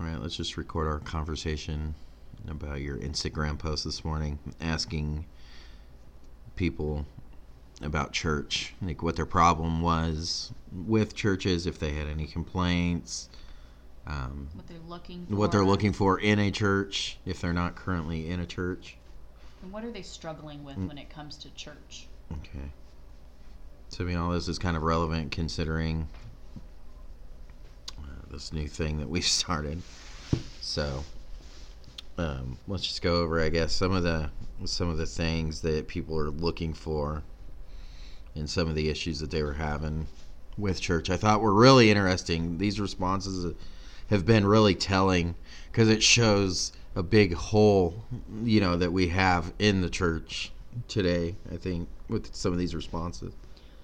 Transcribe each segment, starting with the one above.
All right, let's just record our conversation about your Instagram post this morning, asking people about church, like what their problem was with churches, if they had any complaints, um, what they're looking for. what they're looking for in a church, if they're not currently in a church. And what are they struggling with Mm. when it comes to church? Okay. So, I mean, all this is kind of relevant considering this new thing that we started. So, um, let's just go over, I guess, some of the some of the things that people are looking for, and some of the issues that they were having with church. I thought were really interesting. These responses have been really telling because it shows a big hole, you know, that we have in the church today. I think with some of these responses.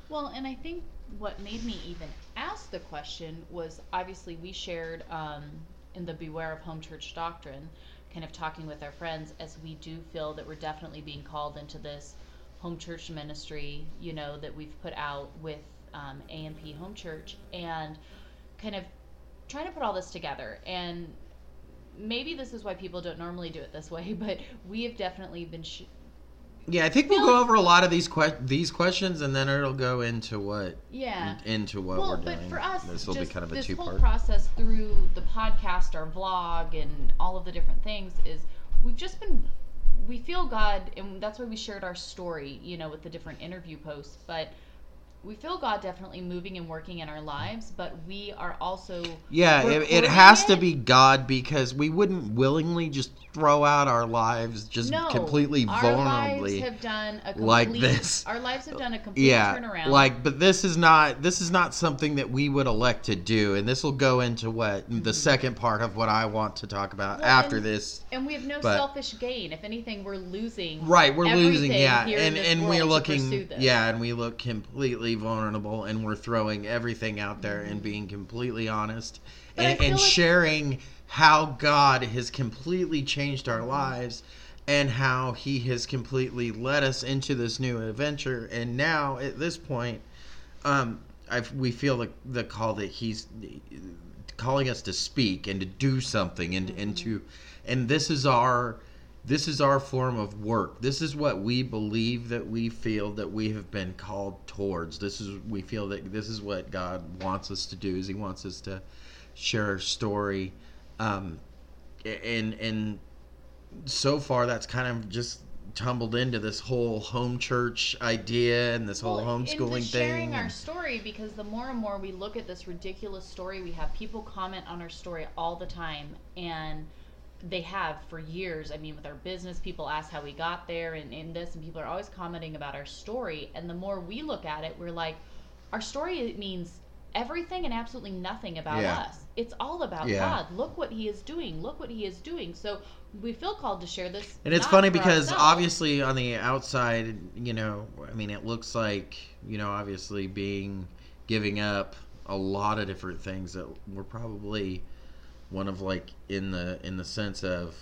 Well, and I think what made me even ask the question was obviously we shared um, in the Beware of Home Church Doctrine, kind of talking with our friends as we do feel that we're definitely being called into this home church ministry, you know, that we've put out with um, AMP Home Church and kind of trying to put all this together. And maybe this is why people don't normally do it this way, but we have definitely been. Sh- Yeah, I think we'll go over a lot of these que- these questions, and then it'll go into what yeah. into what well, we're but doing. for us, this will be kind of a this two whole part. process through the podcast, our vlog, and all of the different things is we've just been we feel God, and that's why we shared our story, you know, with the different interview posts. But we feel God definitely moving and working in our lives, but we are also Yeah, it, it has to be God because we wouldn't willingly just throw out our lives just no completely our vulnerably. lives have done a complete, like this. Our lives have done a complete yeah, turnaround. like, but this is not this is not something that we would elect to do, and this will go into what the second part of what I want to talk about Mm-hmm. Well, after and- this. and we have no but- selfish gain. If anything, we're losing. Right, we're losing, yeah, and and we're looking, yeah, and we look completely vulnerable, and we're throwing everything out there and being completely honest. But and, and like- sharing how God has completely changed our lives, and how He has completely led us into this new adventure, and now at this point, um, we feel the the call that He's calling us to speak and to do something and and to and this is our this is our form of work. This is what we believe that we feel that we have been called towards. This is we feel that this is what god wants us to do is he wants us to share our story. Um and and so far that's kind of just tumbled into this whole home church idea and this whole Well, homeschooling into thing sharing our story because the more and more we look at this ridiculous story, we have people comment on our story all the time, and they have for years. I mean, with our business, people ask how we got there, and in this, and people are always commenting about our story. And the more we look at it, we're like, our story means everything and absolutely nothing about Yeah. us. It's all about Yeah. God. Look what He is doing. Look what He is doing. So we feel called to share this. And it's funny because ourselves. obviously on the outside, you know, I mean, it looks like, you know, obviously being giving up a lot of different things that were probably one of like in the in the sense of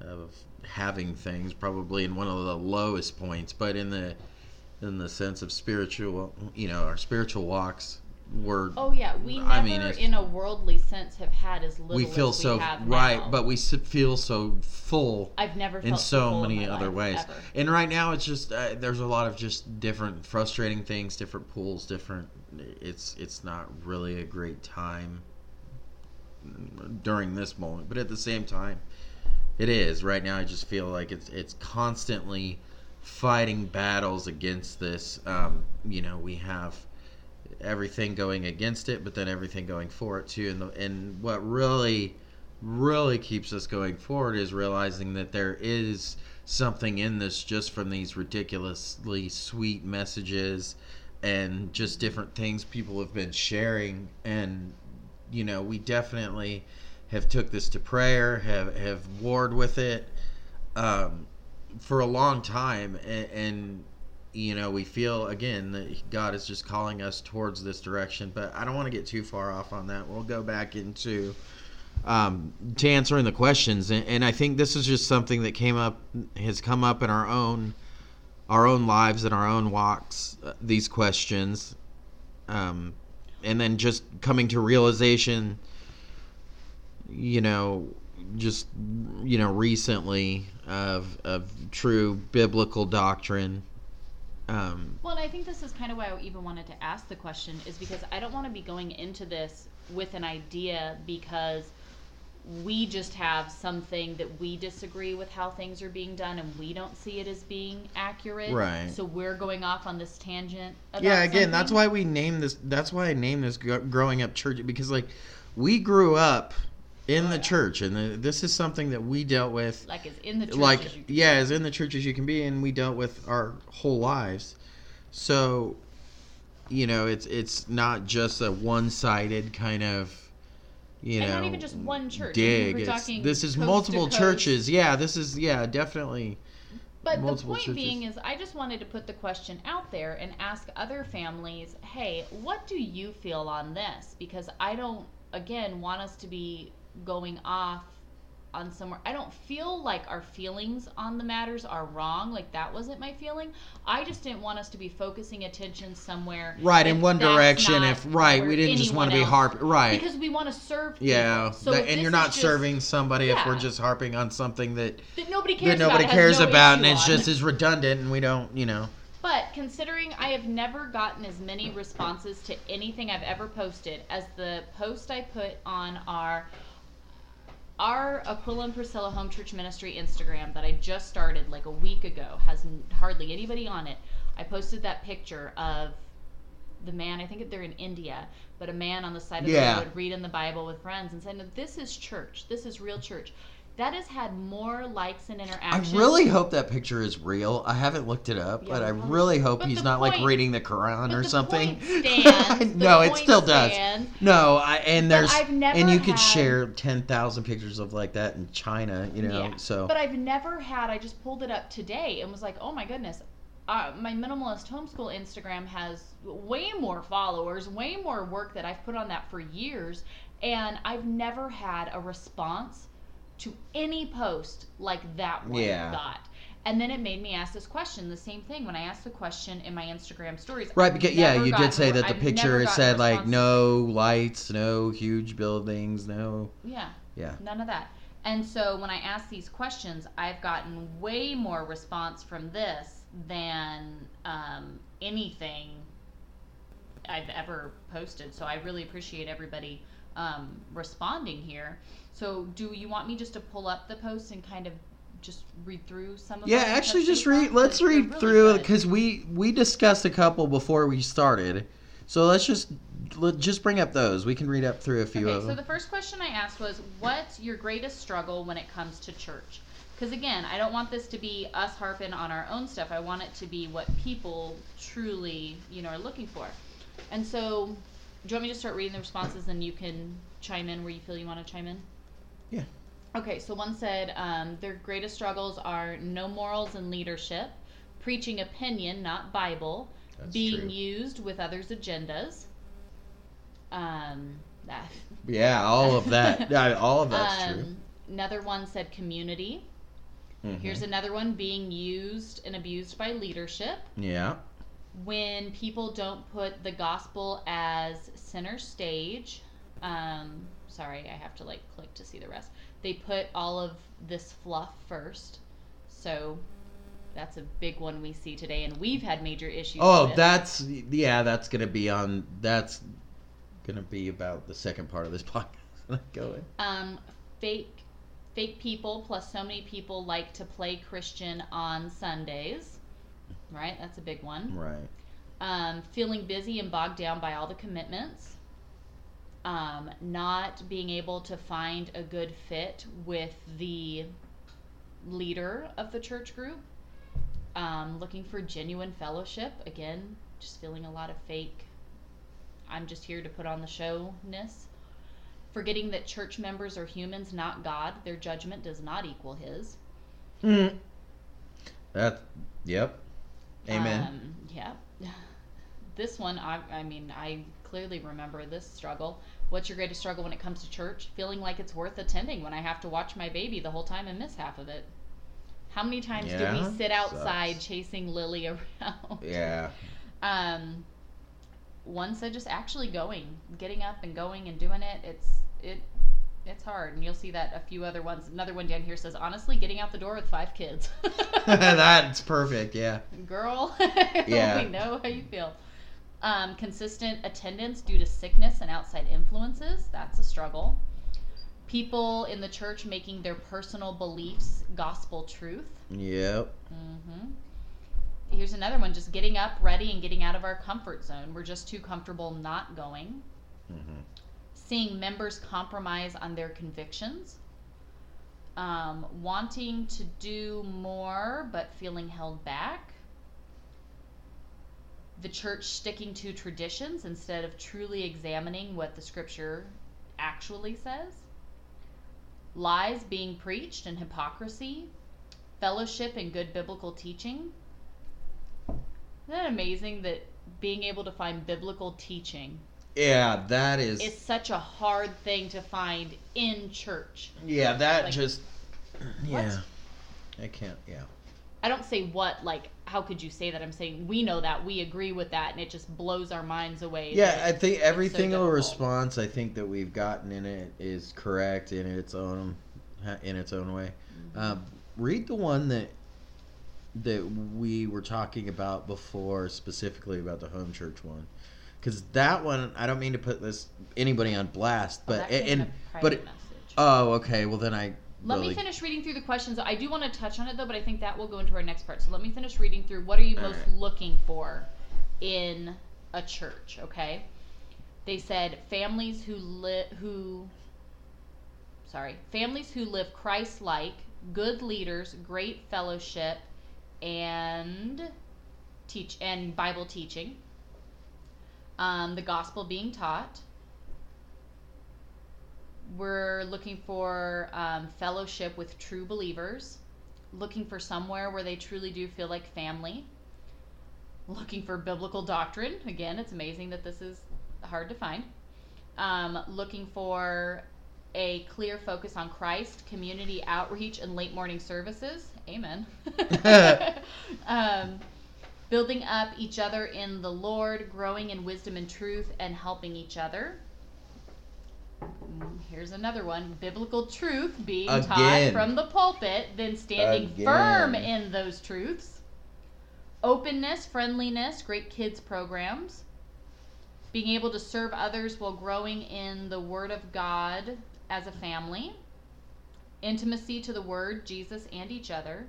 of having things probably in one of the lowest points, but in the in the sense of spiritual, you know, our spiritual walks were Oh yeah, we never, I mean, in a worldly sense, have had as little we feel as so we have right, now. but we feel so full I've never in so full many other ways. ever. And right now, it's just uh, there's a lot of just different frustrating things, different pools, different. It's it's not really a great time during this moment, but at the same time, it is right now. I just feel like it's it's constantly fighting battles against this. Um, you know, we have everything going against it, but then everything going for it too. And the, and what really really keeps us going forward is realizing that there is something in this just from these ridiculously sweet messages and just different things people have been sharing and you know we definitely have took this to prayer have have warred with it um, for a long time. And, and you know we feel again that god is just calling us towards this direction but i don't want to get too far off on that. We'll go back into um, to answering the questions. And, and i think this is just something that came up has come up in our own our own lives and our own walks uh, these questions. Um, and then just coming to realization you know, just you know, recently of of true biblical doctrine. Um, Well, and I think this is kind of why I even wanted to ask the question is because I don't want to be going into this with an idea because we just have something that we disagree with how things are being done and we don't see it as being accurate. Right. So we're going off on this tangent. About yeah, again, that's why we name this. That's why I named this growing up church because like we grew up in Oh, the yeah. church, and the, this is something that we dealt with. like as in the church like as yeah, as in the church as you can be, and we dealt with our whole lives. So, you know, it's it's not just a one-sided kind of. You And know, not even just one church. Dig. we're talking this is multiple churches. Yeah, this is yeah, definitely. But the point churches. being is, I just wanted to put the question out there and ask other families, hey, what do you feel on this? Because I don't, again, want us to be going off on somewhere. I don't feel like our feelings on the matters are wrong. Like that wasn't my feeling. I just didn't want us to be focusing attention somewhere. Right in one direction. If right, we didn't just want to be harp. Right. Because we want to serve people. Yeah, So that- and you're not just- serving somebody if we're just harping on something that that nobody cares that nobody about, cares no about, and issue it's just as redundant, and we don't, you know. But considering I have never gotten as many responses to anything I've ever posted as the post I put on our our Aquila and Priscilla Home Church Ministry Instagram that I just started like a week ago has n- hardly anybody on it. I posted that picture of the man. I think they're in India, but a man on the side of Yeah. the road reading the Bible with friends and saying, "This is church. This is real church." That has had more likes and interactions. I really hope that picture is real. I haven't looked it up, Yeah, but I really hope he's not like reading the Quran or the something. point stands, no, it point still does. No, I, and there's I've never and you could had- share ten thousand pictures of like that in China, you know. Yeah. So But I've never had. I just pulled it up today and was like, oh my goodness. Uh, my minimalist homeschool Instagram has way more followers, way more work that I've put on that for years, and I've never had a response to any post like that one Yeah. got. And then it made me ask this question. The same thing when I asked the question in my Instagram stories. Right, I've because yeah, you did say that the I've picture never it gotten a said like no lights, no huge buildings, no Yeah. yeah. None of that. And so when I ask these questions, I've gotten way more response from this than um, anything I've ever posted. So I really appreciate everybody um, responding here. So do you want me just to pull up the post and kind of just read through some of Yeah, actually, just read. let's read really through because we we discussed a couple before we started. So let's just let just bring up those. We can read up through a few Okay, of so them. So the first question I asked was, "What's your greatest struggle when it comes to church?" Because again, I don't want this to be us harping on our own stuff. I want it to be what people truly, you know, are looking for. And so, do you want me to start reading the responses, and you can chime in where you feel you want to chime in? Yeah. Okay, so one said um, their greatest struggles are no morals and leadership, preaching opinion, not Bible, That's being true. used with others' agendas. Um, that Yeah, all of that. yeah, all of that's true. um, Another one said community. Mhm. Here's another one being used and abused by leadership. yeah. When people don't put the gospel as center stage. Um, sorry, I have to like click to see the rest. They put all of this fluff first. So that's a big one we see today, and we've had major issues. Oh, that's yeah. That's gonna be on. That's gonna be about the second part of this podcast. Go ahead. um, fake fake people plus so many people like to play christian on sundays right that's a big one Right. um, feeling busy and bogged down by all the commitments um, not being able to find a good fit with the leader of the church group um, looking for genuine fellowship again just feeling a lot of fake i'm just here to put on the showness forgetting that church members are humans not god their judgment does not equal his Mm. That. Yep. Amen. Um, yeah. This one, I, I mean, I clearly remember this struggle. What's your greatest struggle when it comes to church? Feeling like it's worth attending when I have to watch my baby the whole time and miss half of it. How many times do Yeah, we sit outside sucks. chasing Lily around? yeah. Um, one said just actually going, getting up and going and doing it. It's it it's hard, and you'll see that a few other ones. Another one down here says, honestly, getting out the door with five kids. That's perfect. Yeah. Girl, Yeah. we know how you feel. Um, consistent attendance due to sickness and outside influences. That's a struggle. People in the church making their personal beliefs gospel truth. Yep. hmm Here's another one just getting up, ready, and getting out of our comfort zone. We're just too comfortable not going. hmm Seeing members compromise on their convictions. Um, wanting to do more but feeling held back. The church sticking to traditions instead of truly examining what the scripture actually says. Lies being preached and hypocrisy. Fellowship and good biblical teaching. Isn't that amazing that being able to find biblical teaching Yeah, that is. is such a hard thing to find in church? yeah, that like- just. Yeah. I can't. Yeah. I don't say what, like, how could you say that? I'm saying we know that, we agree with that, and it just blows our minds away. Yeah, I think every so single difficult. response I think that we've gotten in it is correct in its own in its own way. Mm-hmm. Um, read the one that that we were talking about before, specifically about the home church one, because that one I don't mean to put this anybody on blast, Oh, but in and but it- oh okay, well then I Let really, me finish reading through the questions. I do want to touch on it though, but I think that will go into our next part. So let me finish reading through. What are you most Alright. looking for in a church? Okay, they said families who live who. Sorry, families who live Christ-like, good leaders, great fellowship, and teach and Bible teaching. Um, the gospel being taught we're looking for um, fellowship with true believers, looking for somewhere where they truly do feel like family, looking for biblical doctrine. Again, it's amazing that this is hard to find. Um, looking for a clear focus on Christ, community outreach, and late morning services. Amen. um, building up each other in the Lord, growing in wisdom and truth, and helping each other. Mm, Here's another one biblical truth being taught from the pulpit, then standing firm in those truths. Openness, friendliness, great kids programs. Being able to serve others while growing in the Word of God as a family. Intimacy to the Word, Jesus, and each other.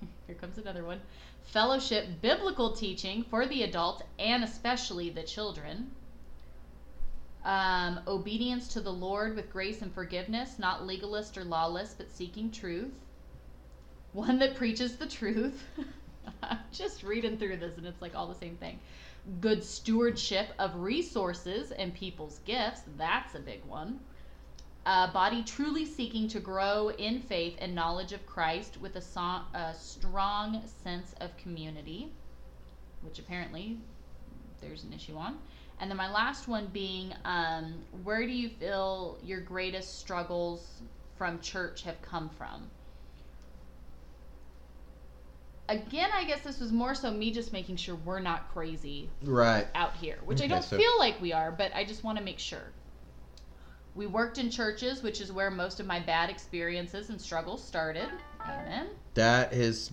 Here comes another one. Fellowship, biblical teaching for the adults and especially the children um, obedience to the Lord with grace and forgiveness, not legalist or lawless, but seeking truth. One that preaches the truth. Just reading through this and it's like all the same thing. Good stewardship of resources and people's gifts. That's a big one. A body truly seeking to grow in faith and knowledge of Christ with a, so- a strong sense of community, which apparently there's an issue on. And then my last one being, um, where do you feel your greatest struggles from church have come from? Again, I guess this was more so me just making sure we're not crazy right. out here, which I don't so- feel like we are, but I just want to make sure. We worked in churches, which is where most of my bad experiences and struggles started. Amen. That has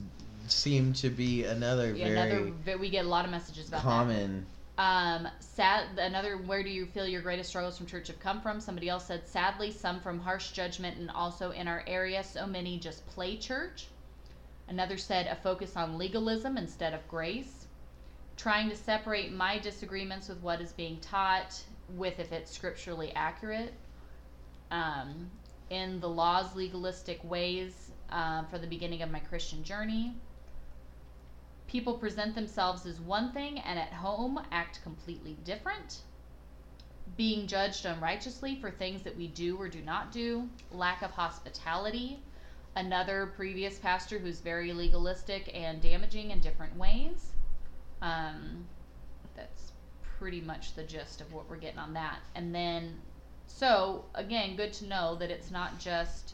seemed to be another Yeah, very another we get a lot of messages about that. common. Um, sad. Another. Where do you feel your greatest struggles from church have come from? Somebody else said, sadly, some from harsh judgment, and also in our area, so many just play church. Another said, a focus on legalism instead of grace. Trying to separate my disagreements with what is being taught with if it's scripturally accurate. Um, in the law's legalistic ways uh, for the beginning of my Christian journey people present themselves as one thing and at home act completely different. Being judged unrighteously for things that we do or do not do. Lack of hospitality. Another previous pastor who's very legalistic and damaging in different ways. Um, that's pretty much the gist of what we're getting on that. And then, so again, good to know that it's not just.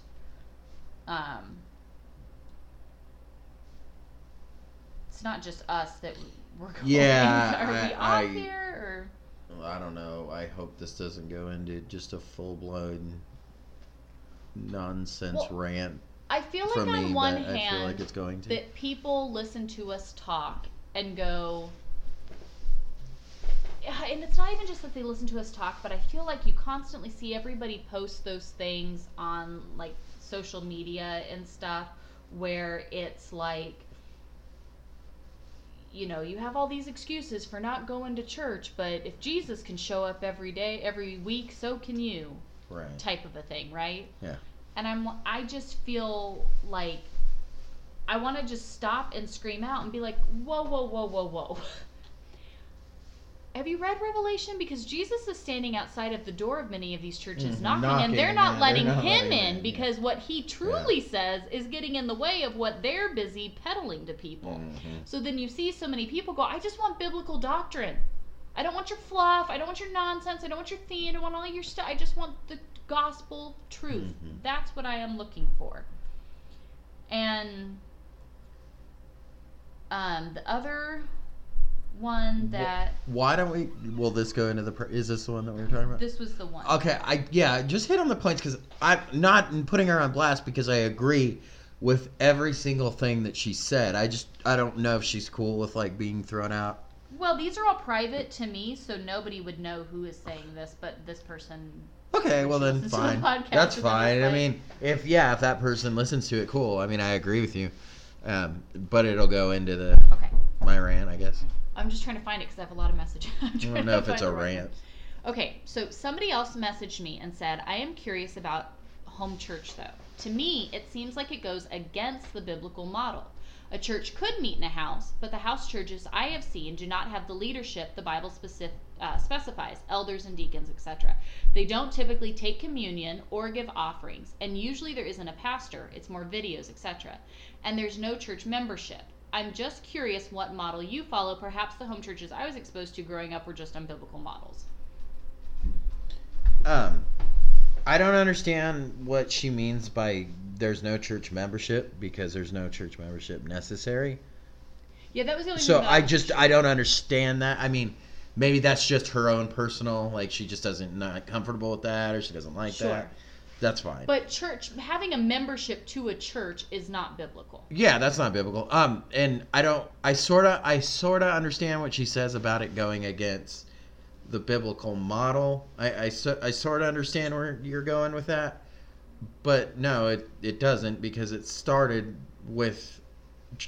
Um, it's not just us that we're going. Yeah, Are we I- off I- here? Well, I don't know. I hope this doesn't go into just a full blown nonsense Well, rant I feel like on me one that I feel hand like it's going to. that people listen to us talk and go and it's not even just that they listen to us talk, but I feel like you constantly see everybody post those things on like social media and stuff where it's like you know, you have all these excuses for not going to church, but if Jesus can show up every day, every week, so can you right. type of a thing, right? Yeah. And I'm I just feel like I want to just stop and scream out and be like, "Whoa, whoa, whoa, whoa, whoa." Have you read Revelation? Because Jesus is standing outside of the door of many of these churches Mhm, knocking, knocking, and they're yeah, not they're letting not him letting in because what he truly says is getting in the way of what they're busy peddling to people. Mhm. So then you see so many people go, I just want biblical doctrine. I don't want your fluff. I don't want your nonsense. I don't want your theme. I don't want all your stuff. I just want the gospel truth. Mhm. That's what I am looking for. And um, the other one that Why don't we? Will this go into the? pr- Is this the one that we were talking about? this was the one. Okay, I yeah, just hit on the points because I'm not putting her on blast because I agree with every single thing that she said. I just I don't know if she's cool with like being thrown out. Well, these are all private to me, so nobody would know who is saying this, but this person. Okay, well then Listens to the fine. podcast That's and fine. I mean, if yeah, if that person listens to it, cool. I mean, I agree with you. Um, but it'll go into the Okay. my rant, I guess. I'm just trying to find it because I have a lot of messages. I don't know if it's a rant. one. Okay, so somebody else messaged me and said, I am curious about home church though. To me, it seems like it goes against the biblical model. A church could meet in a house, but the house churches I have seen do not have the leadership the Bible specific, uh, specifies elders and deacons, etc. They don't typically take communion or give offerings, and usually there isn't a pastor, it's more videos, etc. And there's no church membership. I'm just curious what model you follow. Perhaps the home churches I was exposed to growing up were just unbiblical models. Um, I don't understand what she means by there's no church membership because there's no church membership necessary. Yeah, that was the only So I just I don't understand that. I mean, maybe that's just her own personal like she just doesn't not comfortable with that or she doesn't like Sure. that. That's fine. But church having a membership to a church is not biblical. yeah, that's not biblical. Um, and I don't. I sorta. I sorta understand what she says about it going against the biblical model. I I, I sorta understand where you're going with that, but no, it it doesn't because it started with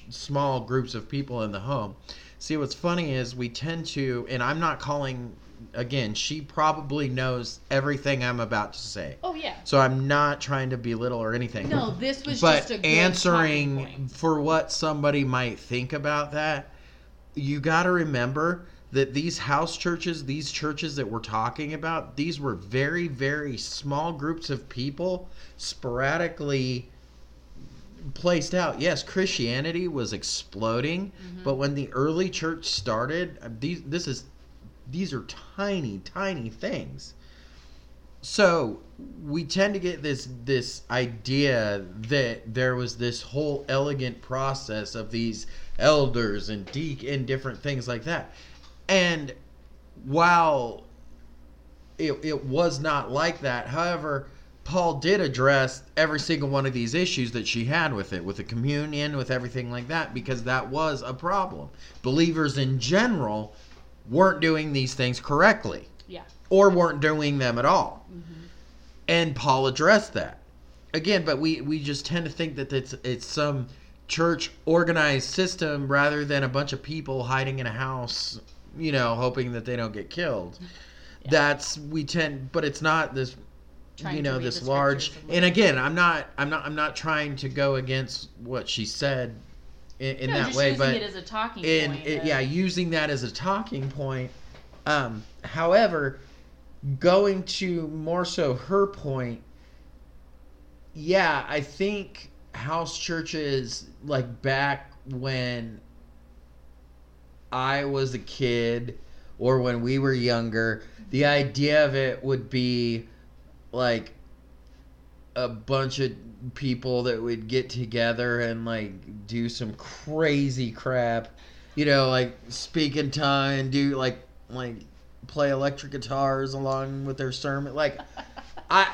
small groups of people in the home. See, what's funny is we tend to, and I'm not calling. Again, she probably knows everything I'm about to say. Oh yeah. So I'm not trying to belittle or anything No, this was but just a good answering for what somebody might think about that you got to remember that these house churches these churches that we're talking about these were very very small groups of people sporadically placed out yes christianity was exploding Mm-hmm. but when the early church started these this is these are tiny tiny things. So we tend to get this this idea that there was this whole elegant process of these elders and deacon and different things like that. And while it, it was not like that however paul did address every single one of these issues that she had with it with the communion with everything like that because that was a problem. Believers in general weren't doing these things correctly Yeah. or weren't doing them at all. And Paul addressed that. Again, but we, we just tend to think that it's it's some church organized system rather than a bunch of people hiding in a house, you know, hoping that they don't get killed. That's we tend but it's not this Trying you know this large and again i'm not i'm not i'm not trying to go against what she said in, in no, that way using but it as a talking in point. it, yeah using that as a talking point um however going to more so her point yeah i think house churches like back when i was a kid or when we were younger the idea of it would be like a bunch of people that would get together and like do some crazy crap you know like speak in tongue do like like play electric guitars along with their sermon like i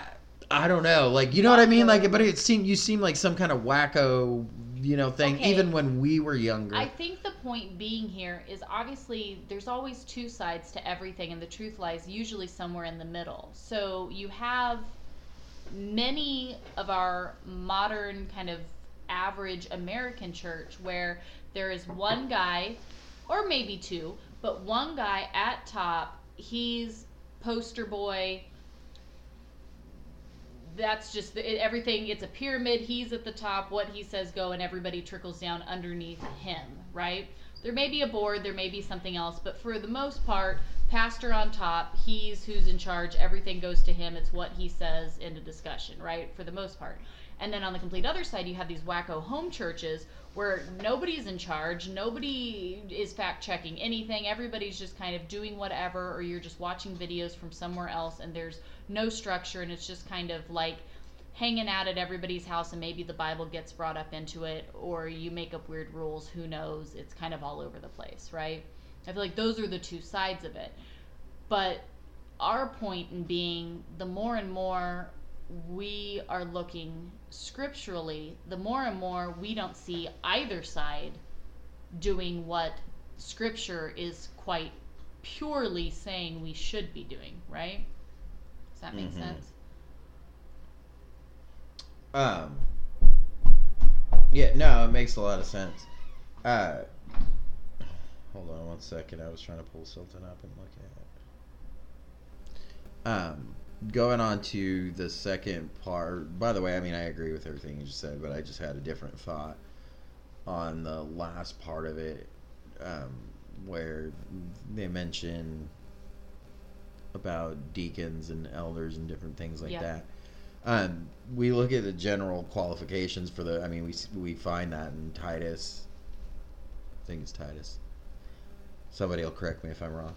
I don't know, like you know what I mean, like but it seemed you seem like some kind of wacko, you know, thing. Okay. Even when we were younger. I think the point being here is obviously there's always two sides to everything, and the truth lies usually somewhere in the middle. So you have many of our modern kind of average American church where there is one guy, or maybe two, but one guy at top, he's poster boy. That's just the, everything. It's a pyramid. He's at the top. What he says go, and everybody trickles down underneath him. Right? There may be a board. There may be something else, but for the most part, pastor on top. He's who's in charge. Everything goes to him. It's what he says in the discussion. Right? For the most part. And then on the complete other side, you have these wacko home churches where nobody's in charge, nobody is fact checking anything, everybody's just kind of doing whatever, or you're just watching videos from somewhere else and there's no structure and it's just kind of like hanging out at everybody's house and maybe the Bible gets brought up into it, or you make up weird rules, who knows? It's kind of all over the place, right? I feel like those are the two sides of it. But our point in being the more and more we are looking scripturally, the more and more we don't see either side doing what scripture is quite purely saying we should be doing, right? Does that make Mhm. sense? Um. Yeah, no, it makes a lot of sense. Uh, hold on one second. I was trying to pull something up and look at it. Um, going on to the second part. By the way, I mean I agree with everything you just said, but I just had a different thought on the last part of it, um, where they mention about deacons and elders and different things like Yeah. that. Um, we look at the general qualifications for the. I mean, we we find that in Titus. I think it's Titus. Somebody will correct me if I'm wrong.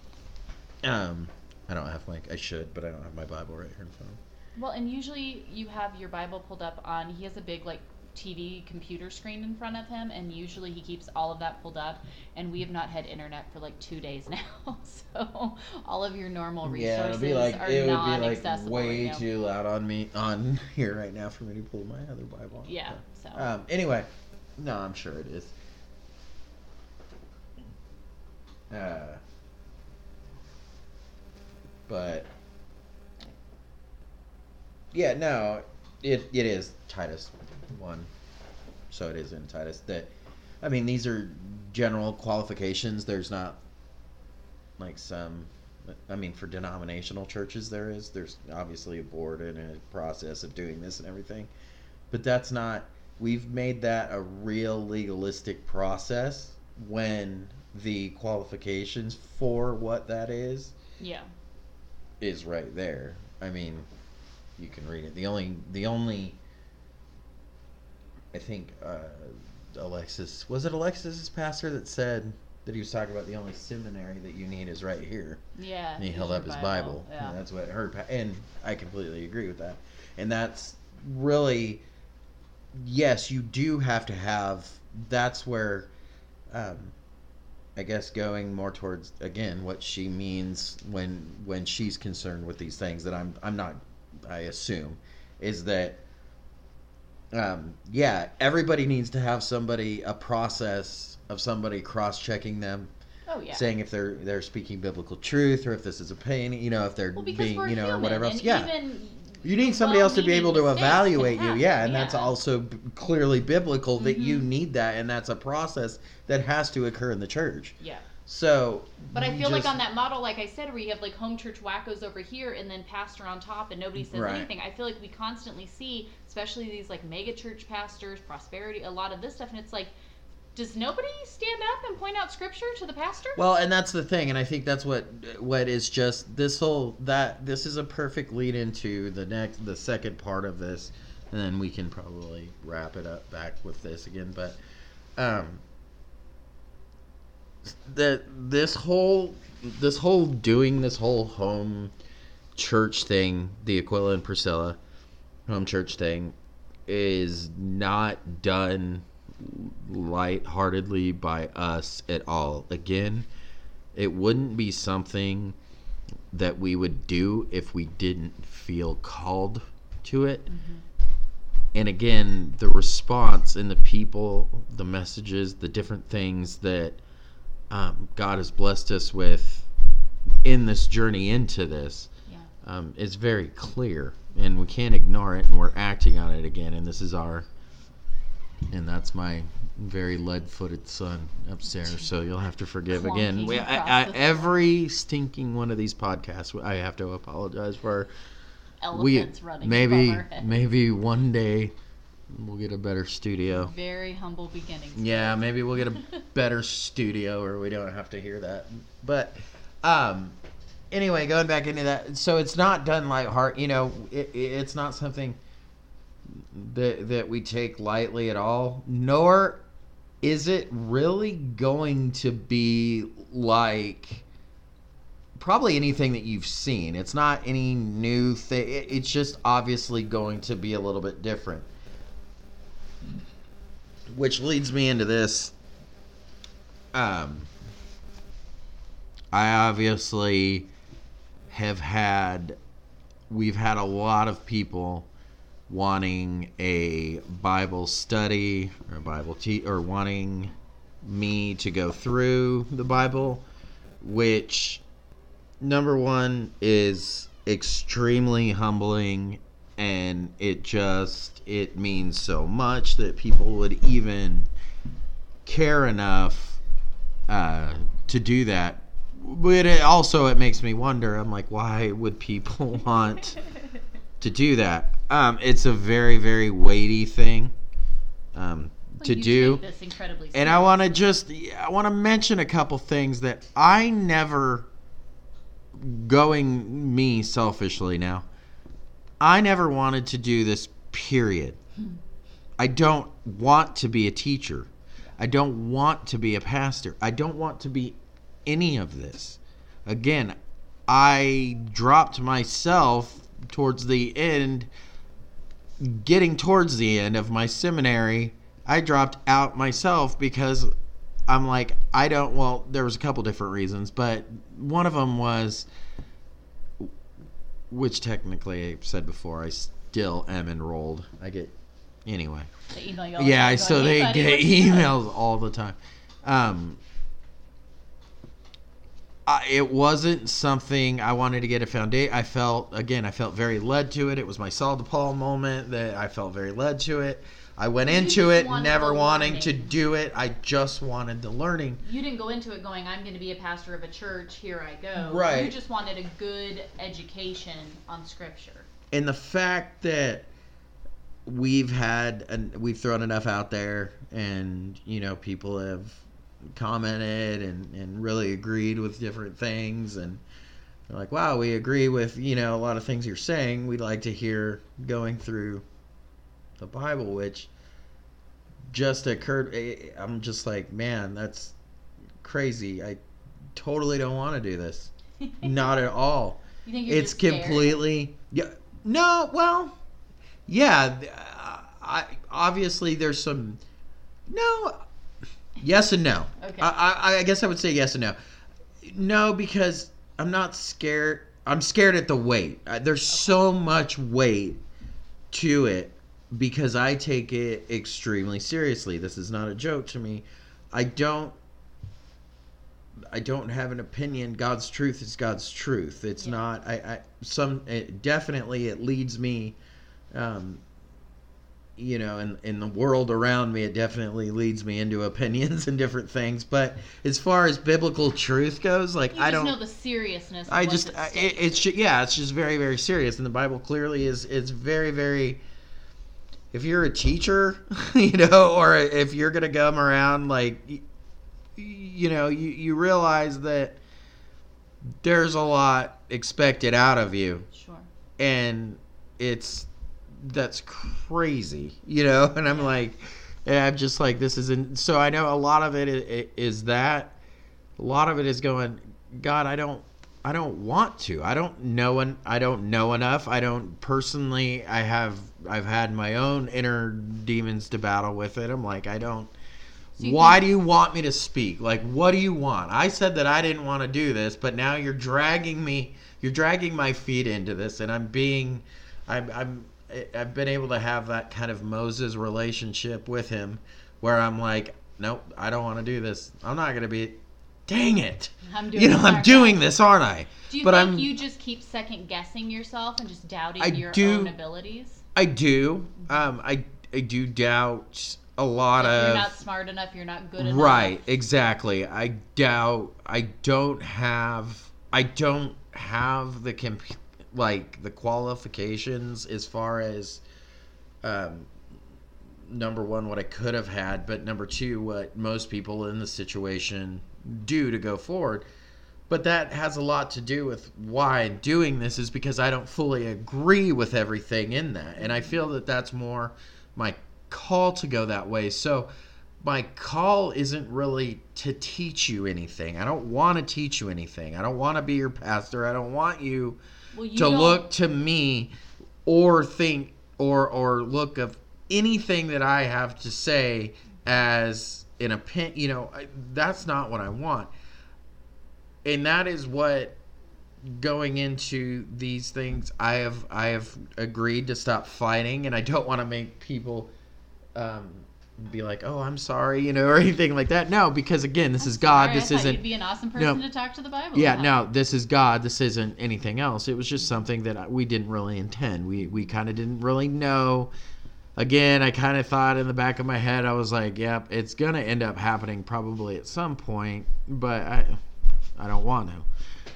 Um, I don't have my. I should, but I don't have my Bible right here in front of me. Well, and usually you have your Bible pulled up on, he has a big, like, TV computer screen in front of him, and usually he keeps all of that pulled up. And we have not had internet for like two days now, so all of your normal resources are non accessible. way right too loud on me on here right now for me to pull my other Bible. Yeah, so. Um. Anyway, no, I'm sure it is. Uh. But. Yeah, no, it it is Titus one, so it is in Titus that. I mean, these are general qualifications. There's not like some. I mean, for denominational churches, there is. There's obviously a board and a process of doing this and everything, but that's not. We've made that a real legalistic process when the qualifications for what that is yeah. is right there. I mean, you can read it. The only the only I think uh, Alexis was it Alexis's pastor that said that he was talking about the only seminary that you need is right here. Yeah. And he held up his Bible. Yeah. And that's what her and I completely agree with that. And that's really yes, you do have to have that's where um I guess going more towards again what she means when when she's concerned with these things that I'm I'm not I assume is that um yeah, everybody needs to have somebody a process of somebody cross-checking them oh, yeah. saying if they're they're speaking biblical truth or if this is a pain, you know, if they're well, being, you know, human, or whatever else. Yeah. Even You need somebody else to be able to well-meaning mistakes can evaluate you. Yeah, and that's also b- clearly biblical that you Mhm. need that and that's a process that has to occur in the church. Yeah. So But I you feel like on that model, like I said, where you have like home church wackos over here and then pastor on top and nobody says Right. anything. I feel like we constantly see, especially these like mega church pastors, prosperity, a lot of this stuff, and it's like, does nobody stand up and point out scripture to the pastor? Well, and that's the thing, and I think that's what what is just this whole that this is a perfect lead into the next the second part of this, and then we can probably wrap it up back with this again. But um, that this whole this whole doing this whole home church thing, the Aquila and Priscilla home church thing, is not done lightheartedly by us at all. Again, it wouldn't be something that we would do if we didn't feel called to it. And again, the response and the people, the messages, the different things that um, God has blessed us with in this journey into this Yeah. um, is very clear, and we can't ignore it, and we're acting on it again. And this is our, and that's my very lead-footed son upstairs. So you'll have to forgive again. We, I, I, every stinking one of these podcasts, I have to apologize for. We Elephants running maybe above our head. maybe one day we'll get a better studio. Very humble beginnings. Yeah, maybe we'll get a better studio where we don't have to hear that. But um anyway, going back into that, so it's not done like heart, you know, it- it's not something that that we take lightly at all, nor is it really going to be like probably anything that you've seen. It's not any new thing. It's just obviously going to be a little bit different. Which leads me into this. Um, I obviously have had, we've had a lot of people wanting a Bible study or Bible te- or wanting me to go through the Bible, which number one is extremely humbling and it just it means so much that people would even care enough uh, to do that. But it also it makes me wonder i'm like why would people want to do that um, it's a very very weighty thing um, Like, to do take this incredibly and I want to just I want to mention a couple things that I never going me selfishly now. I never wanted to do this period. I don't want to be a teacher. I don't want to be a pastor. I don't want to be any of this. Again, I dropped myself towards the end getting towards the end of my seminary, I dropped out myself because I'm like, I don't. Well, there was a couple different reasons, but one of them was, which technically I said before, I still am enrolled. I get anyway. They email you all the Yeah, time I going, so they get emails all the time. Um, I, it wasn't something I wanted to get a foundation. I felt again, I felt very led to it. It was my Saul to Paul moment that I felt very led to it. I went You into it never wanting learning. to do it. I just wanted the learning. You didn't go into it going, I'm going to be a pastor of a church. Here I go. Right. You just wanted a good education on Scripture. and the fact that we've had and we've thrown enough out there and you know people have commented and, and really agreed with different things. And they're like wow we agree with you know a lot of things you're saying. We'd like to hear going through the bible which just occurred eh, i'm just like man that's crazy. I totally don't want to do this. Not at all. You think you're it's completely yeah no well yeah uh, i obviously there's some no yes and no Okay. I, I i guess i would say yes and no no because i'm not scared i'm scared at the weight Uh, there's so much weight to it because i take it extremely seriously this is not a joke to me i don't I don't have an opinion. God's truth is God's truth. It's Yeah. not. I, I some it, definitely it leads me, um, you know, in in the world around me, it definitely leads me into opinions and different things. But as far as biblical truth goes, like You I just don't. know the seriousness. Of I just I, it, it's yeah, it's just very very serious, and the Bible clearly is is very very. If you're a teacher, you know, or if you're gonna come around like, y- you know, you you realize that there's a lot expected out of you, sure. and it's that's crazy, you know. And I'm like, and I'm just like, this isn't. So I know a lot of it is, that, a lot of it is going, God, I don't, I don't want to. I don't know, and I don't know enough. I don't personally. I have, I've had my own inner demons to battle with it. I'm like, I don't. So Why think- do you want me to speak? Like, what do you want? I said that I didn't want to do this, but now you're dragging me. You're dragging my feet into this, and I'm being, I'm, I'm I've been able to have that kind of Moses relationship with him, where I'm like, nope, I don't want to do this. I'm not gonna be. Dang it! I'm doing You know, I'm doing this, aren't I? Do you but think I'm- you just keep second guessing yourself and just doubting I your do- own abilities? I do. Um, I I do doubt a lot Like of. you're not smart enough, you're not good enough. Right, exactly. I doubt I don't have I don't have the comp- like the qualifications as far as um number 1 what I could have had, but number 2 what most people in the situation do to go forward. But that has a lot to do with why I'm doing this is because I don't fully agree with everything in that. And I feel that that's more my call to go that way. So my call isn't really to teach you anything. I don't want to teach you anything. I don't want to be your pastor. I don't want you, Well, to don't- look to me or think or or look of anything that I have to say as an opinion. You know, I, that's not what I want. And that is what going into these things I have I have agreed to stop fighting and I don't want to make people um be like, "Oh, I'm sorry," you know, or anything like that. No, because again, this is God. Sorry, this isn't You'd be an awesome No. person to talk to the Bible. yeah, about. no, this is God. This isn't anything else. It was just something that we didn't really intend. We we kind of didn't really know. Again, I kind of thought in the back of my head, I was like, "Yep, it's gonna end up happening probably at some point," but I I don't want to,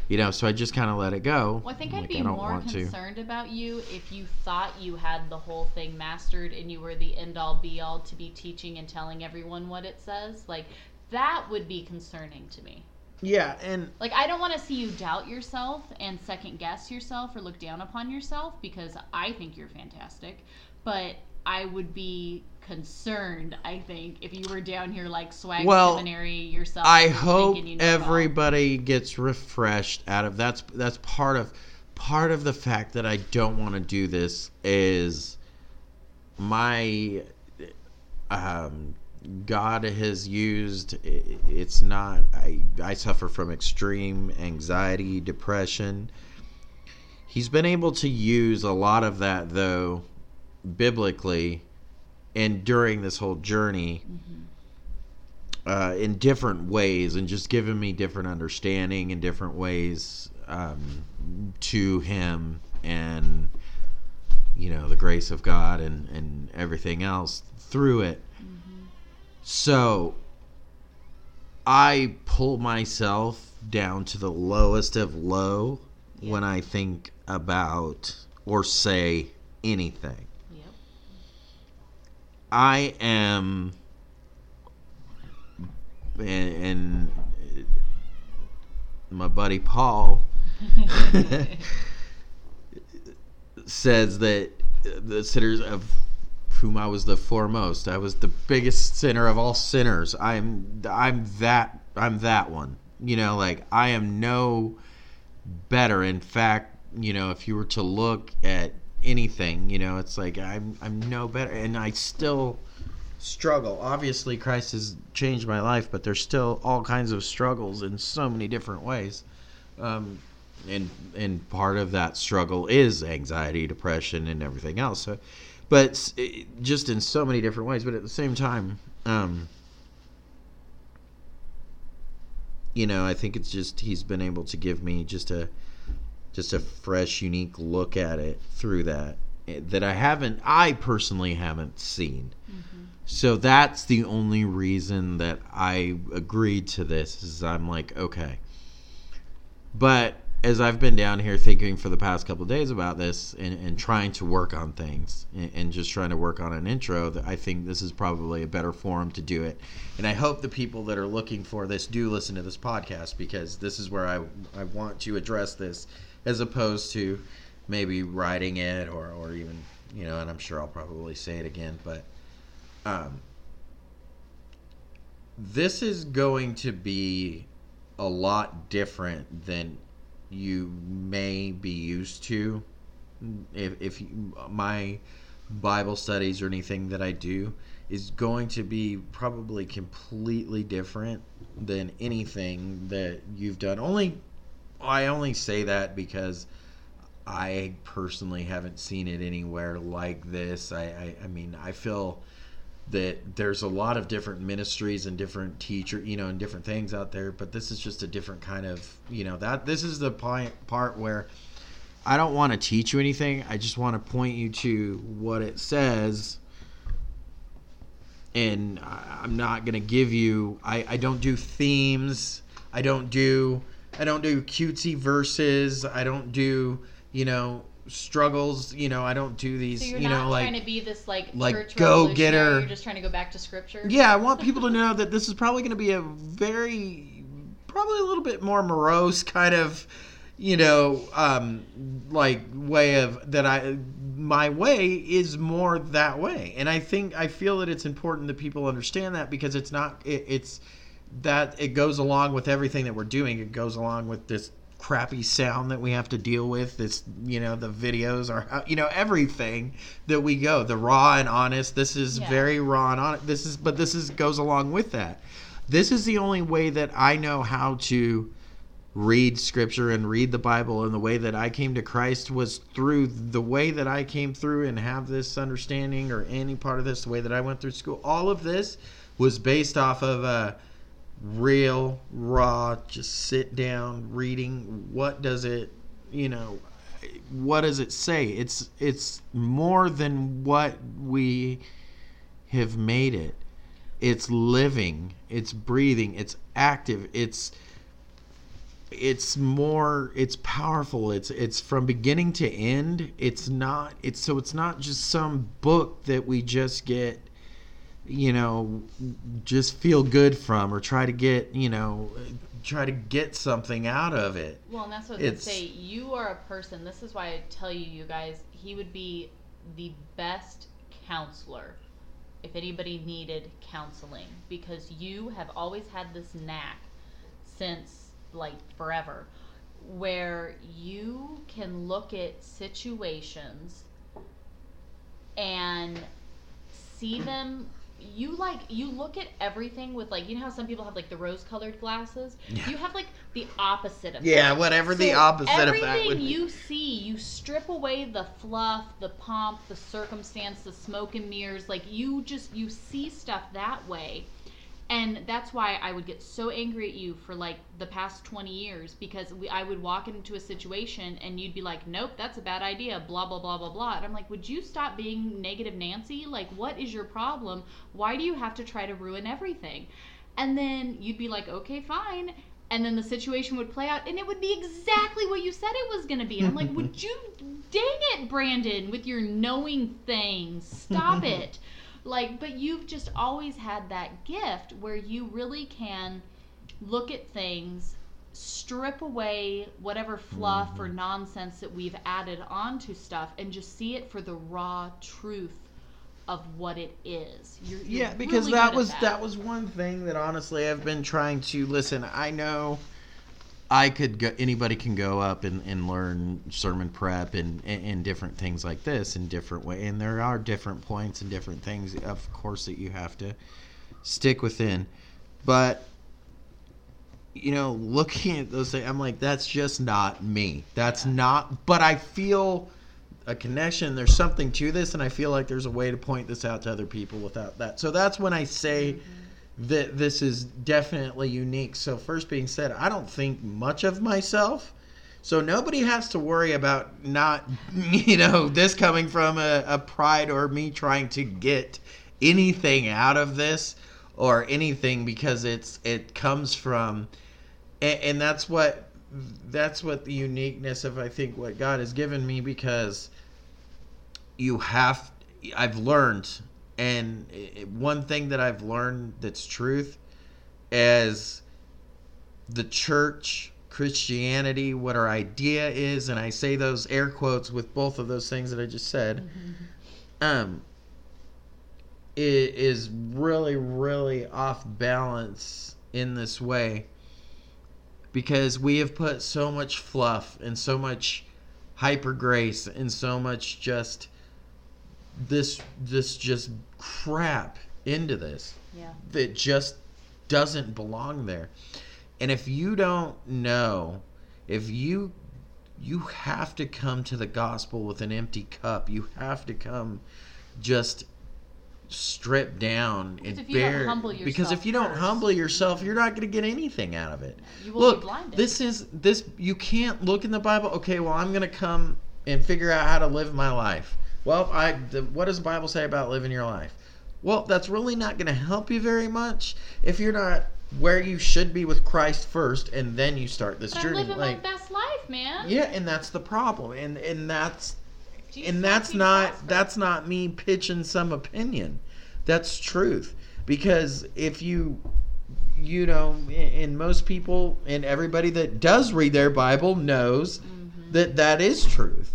you know. So I just kind of let it go. Well, I think I'm I'd like, be more want to. concerned about you if you thought you had the whole thing mastered and you were the end all be all to be teaching and telling everyone what it says. Like, that would be concerning to me. Yeah, and Like, I don't want to see you doubt yourself and second guess yourself or look down upon yourself because I think you're fantastic. But I would be concerned, I think, if you were down here like swag Well, seminary yourself. I hope you know everybody gets refreshed out of that's that's part of part of the fact that I don't want to do this is my um God has used it's not I I suffer from extreme anxiety, depression. He's been able to use a lot of that though biblically and during this whole journey uh, in different ways and just giving me different understanding in different ways um, to him and you know the grace of God and and everything else through it. So I pull myself down to the lowest of low when I think about or say anything. I am, and, and my buddy Paul says that the sinners of whom I was the foremost, I was the biggest sinner of all sinners. I'm, I'm that, I'm that one. You know, like I am no better. In fact, you know, if you were to look at anything, you know, it's like I'm I'm no better and I still struggle. Obviously Christ has changed my life, but there's still all kinds of struggles in so many different ways. Um and and part of that struggle is anxiety, depression and everything else. So but it- just in so many different ways, but at the same time um you know, I think it's just he's been able to give me just a just a fresh, unique look at it through that eh, that I haven't, I personally haven't seen. So that's the only reason that I agreed to this is I'm like, okay. But as I've been down here thinking for the past couple of days about this and, and trying to work on things and, and just trying to work on an intro, that I think this is probably a better forum to do it. And I hope the people that are looking for this do listen to this podcast because this is where I, I want to address this as opposed to maybe writing it or, or even, you know, and I'm sure I'll probably say it again, but um, this is going to be a lot different than you may be used to. If, if you, my bible studies or anything that i do is going to be probably completely different than anything that you've done. Only i only say that because I personally haven't seen it anywhere like this. I, I, I mean, I feel that there's a lot of different ministries and different teacher, you know, and different things out there, but this is just a different kind of, you know, that this is the part where I don't want to teach you anything. I just want to point you to what it says. And I'm not going to give you I, I don't do themes. I don't do I don't do cutesy verses. I don't do, you know, struggles, you know, I don't do these, So you're you not know, like trying to be this like, like go-getter. revolutionary, You're just trying to go back to scripture. yeah, I want people to know that this is probably going to be a very, probably a little bit more morose kind of, you know, um, like way of that I, my way is more that way. And I think, I feel that it's important that people understand that because it's not, it, it's that it goes along with everything that we're doing. It goes along with this crappy sound that we have to deal with this you know the videos are you know everything that we go the raw and honest this is Yeah. very raw and honest this is but this is goes along with that this is the only way that i know how to read scripture and read the bible and the way that i came to christ was through the way that i came through and have this understanding or any part of this the way that i went through school all of this was based off of uh real raw just sit down reading. What does it you know what does it say? It's it's more than what we have made it. It's living. It's breathing. It's active. It's it's more it's powerful. It's it's from beginning to end. It's not it's so it's not just some book that we just get you know just feel good from or try to get you know try to get something out of it Well, and that's what I was It's- gonna say. You are a person. This is why I tell you, you guys, he would be the best counselor if anybody needed counseling because you have always had this knack since like forever where you can look at situations and see them you like you look at everything with like you know how some people have like the rose colored glasses Yeah. you have like the opposite of yeah that. whatever the opposite of that everything would be. you see you strip away the fluff the pomp the circumstance the smoke and mirrors like you just you see stuff that way and that's why I would get so angry at you for like the past 20 years because we, I would walk into a situation and you'd be like, nope, that's a bad idea, blah, blah, blah, blah, blah. And I'm like, would you stop being negative Nancy? Like, what is your problem? Why do you have to try to ruin everything? And then you'd be like, okay, fine. And then the situation would play out and it would be exactly what you said it was going to be. And I'm like, would you, dang it, Brandon, with your knowing things. Stop it like but you've just always had that gift where you really can look at things strip away whatever fluff or mm-hmm. nonsense that we've added onto stuff and just see it for the raw truth of what it is you're, you're yeah because really that was that. was one thing that honestly i've been trying to listen i know i could go anybody can go up and, and learn sermon prep and, and and different things like this in different way and there are different points and different things of course that you have to stick within. But you know looking at those things i'm like that's just not me. That's not but i feel a connection. There's something to this and i feel like there's a way to point this out to other people without that. So that's when i say mm-hmm. That this is definitely unique. So first being said i don't think much of myself. So nobody has to worry about not you know this coming from a, a pride or me trying to get anything out of this or anything because it's it comes from and, and that's what that's what the uniqueness of I think what God has given me because you have I've learned and it- one thing that I've learned that's truth is the church Christianity what our idea is and I say those air quotes with both of those things that I just said um i- is really really off balance in this way. Because we have put so much fluff and so much hyper grace and so much just this this just crap into this yeah that just doesn't belong there. And if you don't know, if you you have to come to the gospel with an empty cup. You have to come just stripped down Because and if you don't bare humble because if you don't first- humble yourself you're not going to get anything out of it You will look be blinded. this is this you can't look in the bible okay well i'm going to come and figure out how to live my life well i the, what does the bible say about living your life well that's really not going to help you very much if you're not where you should be with christ first and then you start this But I'm journey living like my best life, man. yeah and that's the problem and and that's Jesus and that's not prosper. that's not me pitching some opinion that's truth because if you you know and most people and everybody that does read their bible knows Mhm. that that is truth.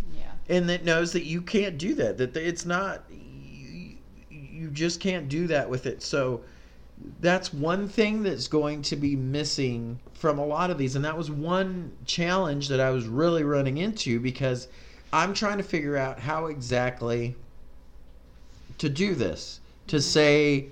And that knows that you can't do that that it's not you, you just can't do that with it. So that's one thing that's going to be missing from a lot of these. And that was one challenge that i was really running into because i'm trying to figure out how exactly to do this to say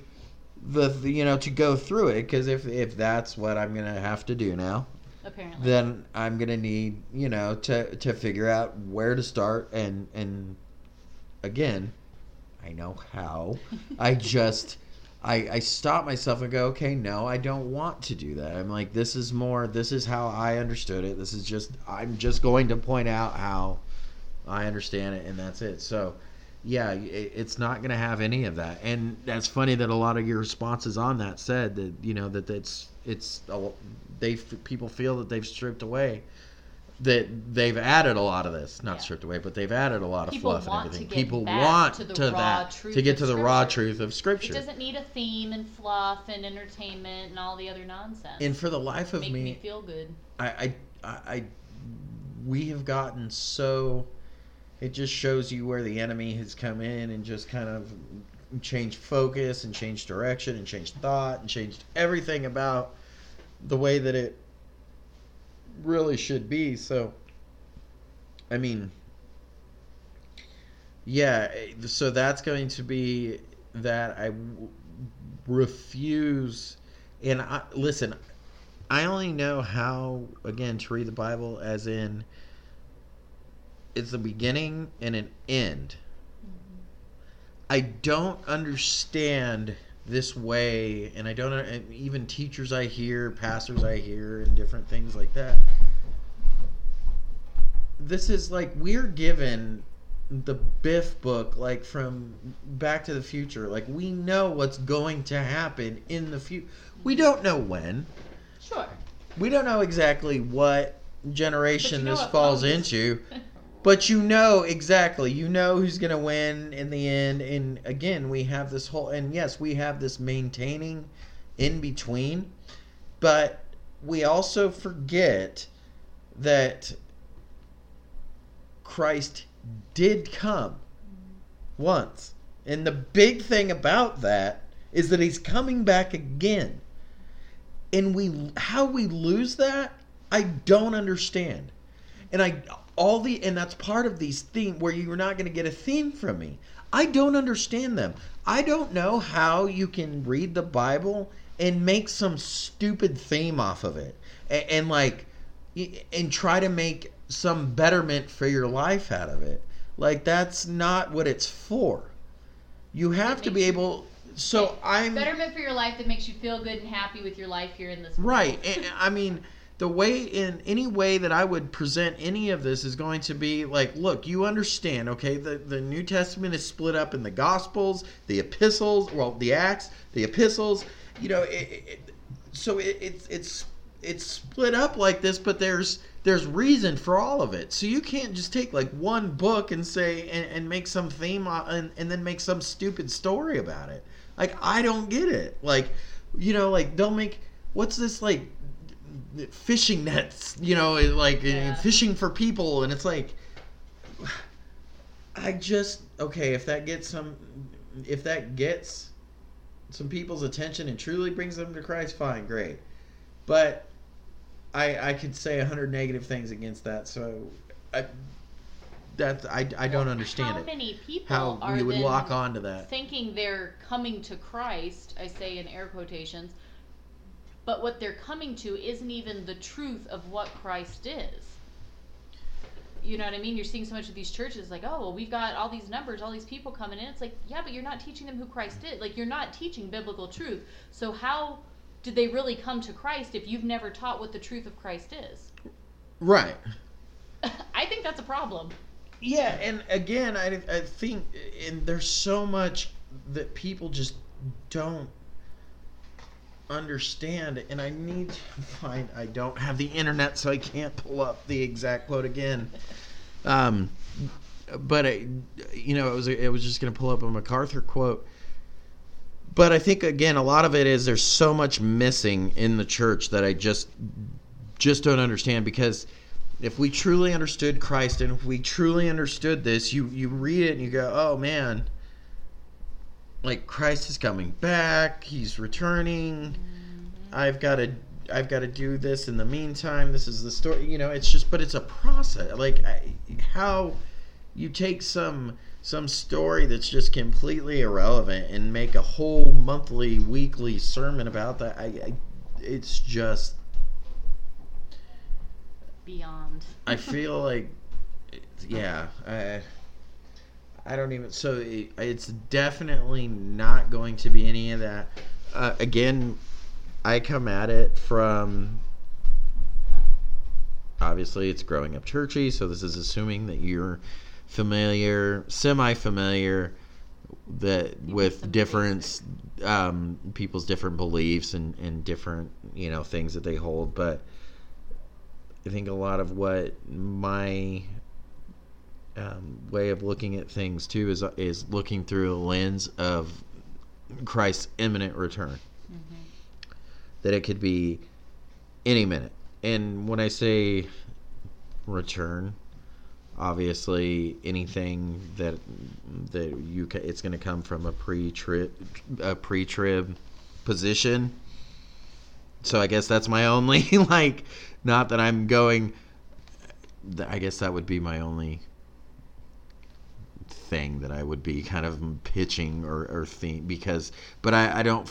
the you know to go through it. Because if if that's what i'm gonna have to do now Apparently. then I'm gonna need you know to to figure out where to start and and again, I know how. I just I I stop myself and go, okay, no, I don't want to do that. I'm like, this is more. This is how I understood it. This is just I'm just going to point out how I understand it, and that's it. So. Yeah, it, it's not going to have any of that, and that's funny that a lot of your responses on that said that you know that it's it's a, they f- people feel that they've stripped away that they've added a lot of this not Yeah. stripped away but they've added a lot of People fluff and everything people want to to that to get to the raw truth of scripture. It doesn't need a theme and fluff and entertainment and all the other nonsense. and for the life of me, me feel good. I i i we have gotten so it just shows you where the enemy has come in and just kind of changed focus and changed direction and changed thought and changed everything about the way that it really should be so i mean yeah eh, so that's going to be that i w- refuse and I, listen i only know how again to read the bible as in it's a beginning and an end. I don't understand this way, and I don't and even teachers I hear, pastors I hear, and different things like that. This is like we're given the Biff book, like from Back to the Future. Like we know what's going to happen in the future. We don't know when. Sure. We don't know exactly what generation know this what falls into. But you know exactly. You know who's going to win in the end. And again, we have this whole, and yes, we have this maintaining in between. But we also forget that Christ did come once. And the big thing about that is that he's coming back again. And we how we lose that, I don't understand. And I all the and that's part of these theme where you're not going to get a theme from me. I don't understand them. I don't know how you can read the Bible and make some stupid theme off of it. And, and like and try to make some betterment for your life out of it. Like that's not what it's for. You have to be able so I'm Betterment for your life that makes you feel good and happy with your life here in this world. Right. And, I mean, the way in any way that I would present any of this is going to be like, look, you understand, okay? The the New Testament is split up in the Gospels, the Epistles, well, the Acts, the Epistles. You know, it, it, so it, it's it's it's split up like this, but there's there's reason for all of it. So you can't just take like one book and say and, and make some theme and, and then make some stupid story about it. Like I don't get it. Like you know, like they'll make what's this like fishing nets, you know, like Yeah. fishing for people, and it's like, I just okay if that gets some, if that gets some people's attention and truly brings them to Christ, fine, great, but I I could say a hundred negative things against that, so I that I I don't understand How it. How many people How are we would lock on to that. thinking they're coming to Christ? I say in air quotations, but what they're coming to isn't even the truth of what Christ is. you know what I mean? You're seeing so much of these churches like, oh, well, we've got all these numbers, all these people coming in. It's like, yeah, but you're not teaching them who Christ is. Like, you're not teaching biblical truth. So how did they really come to Christ if you've never taught what the truth of Christ is? Right. I think that's a problem. Yeah, and again, I, I think, and there's so much that people just don't understand, and I need to find. I don't have the internet, so I can't pull up the exact quote again. Um, but I, you know, it was it was just going to pull up a MacArthur quote. But I think again, a lot of it is there's so much missing in the church that I just just don't understand because if we truly understood Christ and if we truly understood this, you you read it and you go, "Oh man, like Christ is coming back, he's returning. I've got to I've got to do this in the meantime. This is the story, you know, it's just but it's a process. Like I, how you take some some story that's just completely irrelevant and make a whole monthly, weekly sermon about that. I, I it's just Beyond. I feel like, yeah, I, I don't even. So it, it's definitely not going to be any of that. Uh, again, I come at it from. Obviously, it's growing up churchy, so this is assuming that you're familiar, semi-familiar, that You with different um, people's different beliefs and, and different you know things that they hold, but I think a lot of what my um, way of looking at things too is is looking through a lens of Christ's imminent return. Mm-hmm. That it could be any minute. And when I say return, obviously anything that that you ca- it's going to come from a pre-trib a pre-trib position. So I guess that's my only like not that I'm going I guess that would be my only thing that I would be kind of pitching or, or think because but I, I don't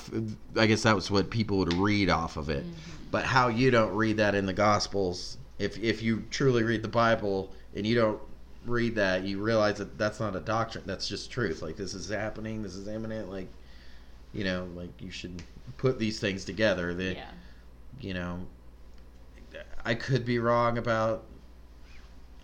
I guess that was what people would read off of it. Mm-hmm. But how you don't read that in the gospels if if you truly read the Bible and you don't read that you realize that that's not a doctrine that's just truth. Like this is happening this is imminent like you know like you should put these things together that Yeah. you know I could be wrong about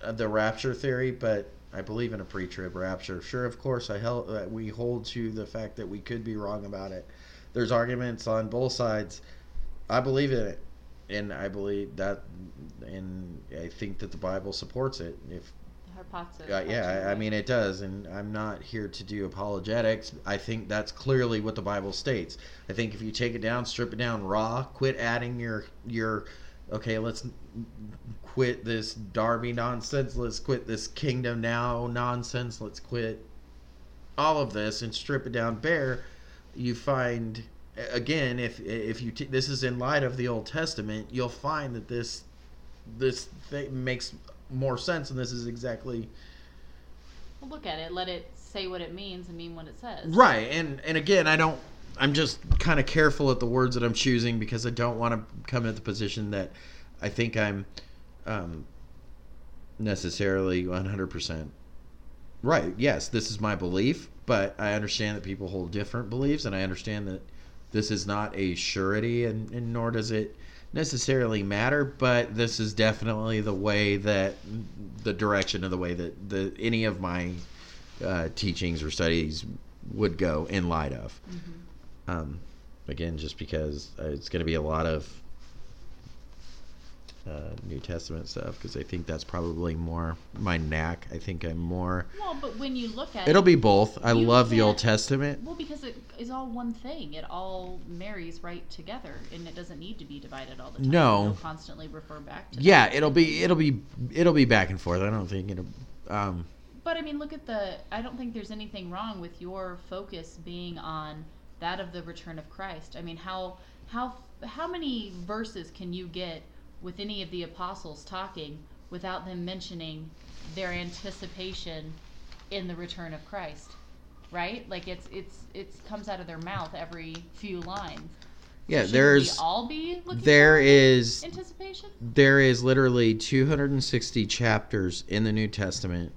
the rapture theory, but I believe in a pre-trib rapture. Sure, of course, I held, uh, we hold to the fact that we could be wrong about it. There's arguments on both sides. I believe in it, and I believe that, and I think that the Bible supports it. If uh, yeah, I, I mean it does, and I'm not here to do apologetics. I think that's clearly what the Bible states. I think if you take it down, strip it down raw, quit adding your your okay, let's quit this Darby nonsense. Let's quit this kingdom now nonsense. Let's quit all of this and strip it down bare. You find again if if you t- this is in light of the Old Testament, you'll find that this this thing makes more sense, and this is exactly Well, look at it. Let it say what it means and mean what it says. Right, and and again, I don't. I'm just kind of careful at the words that I'm choosing because I don't want to come at the position that I think I'm um, necessarily 100% right. Yes, this is my belief, but I understand that people hold different beliefs, and I understand that this is not a surety, and, and nor does it necessarily matter. But this is definitely the way that the direction of the way that the any of my uh, teachings or studies would go in light of. Um, again, just because uh, it's going to be a lot of uh, New Testament stuff, because I think that's probably more my knack. I think I'm more. Well, but when you look at It'll it, be both. I love the Old Testament. well, because it is all one thing. It all marries right together, and it doesn't need to be divided all the time. No. You'll constantly refer back to. that. Yeah, it'll be it'll be it'll be back and forth. I don't think it'll. Um, But I mean, look at the. I don't think there's anything wrong with your focus being on that of the return of Christ. I mean, how how how many verses can you get with any of the apostles talking without them mentioning their anticipation in the return of Christ? Right? Like it's it's it's comes out of their mouth every few lines. Yeah, Shouldn't there's all be looking there is anticipation. there is literally 260 chapters in the New Testament.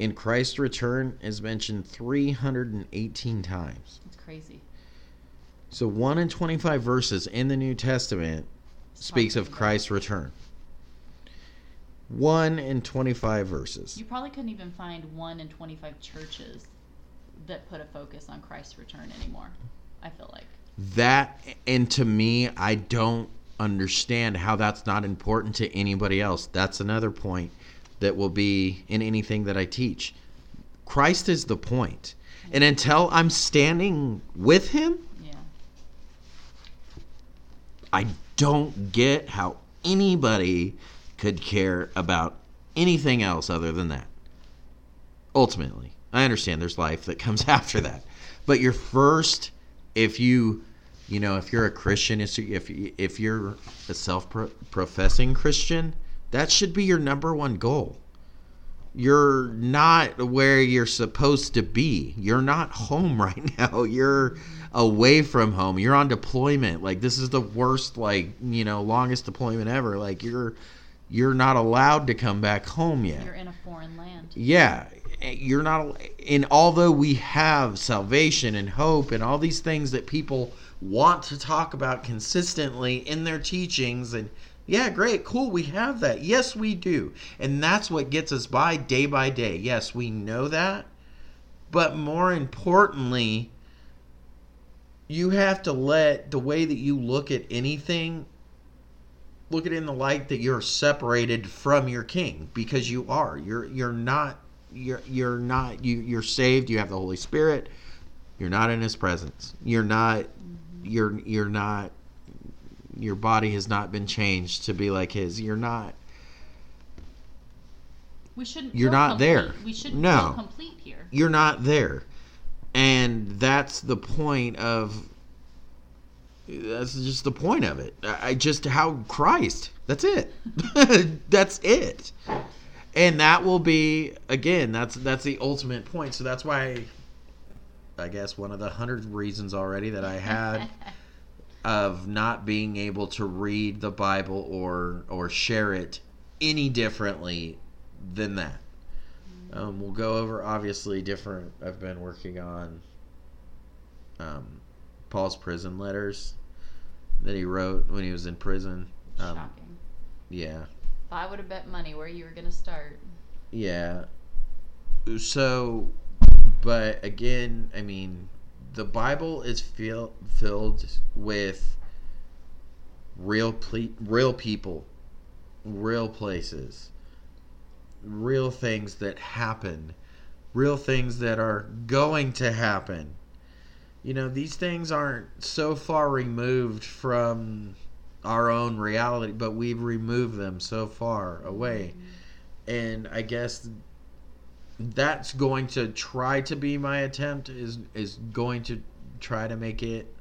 And Christ's return is mentioned 318 times. It's crazy. So 1 in 25 verses in the New Testament speaks of Christ's return. 1 in 25 verses. You probably couldn't even find one in 25 churches that put a focus on Christ's return anymore. I feel like. That and to me, I don't understand how that's not important to anybody else. That's another point that will be in anything that I teach. Christ is the point. And until I'm standing with him, Yeah. I don't get how anybody could care about anything else other than that. Ultimately, I understand there's life that comes after that. But your first if you you know, if you're a Christian, if if you're a self-professing Christian, that should be your number one goal. You're not where you're supposed to be. You're not home right now. You're away from home. You're on deployment. Like this is the worst like, you know, longest deployment ever. Like you're you're not allowed to come back home yet. You're in a foreign land. Yeah, you're not and although we have salvation and hope and all these things that people want to talk about consistently in their teachings and yeah, great, cool, we have that. Yes, we do. And that's what gets us by day by day. Yes, we know that. But more importantly, you have to let the way that you look at anything look at it in the light that you're separated from your king because you are. You're you're not you're you're not you you're saved, you have the Holy Spirit. You're not in his presence. You're not you're you're not your body has not been changed to be like his. You're not We shouldn't. You're not complete. there. We shouldn't No. complete here. you're not there. And that's the point of that's just the point of it. I just how Christ. That's it. that's it. And that will be again, that's that's the ultimate point. So that's why I guess one of the hundred reasons already that I had of not being able to read the Bible or or share it any differently than that. Um, we'll go over obviously different. I've been working on um, Paul's prison letters that he wrote when he was in prison. Um, Shocking. yeah, If I would have bet money where you were going to start. yeah. So, but again, I mean, the Bible is fill, filled with real ple- real people, real places, real things that happen, real things that are going to happen. You know, these things aren't so far removed from our own reality, but we've removed them so far away. And I guess that's going to try to be my attempt is is going to try to make it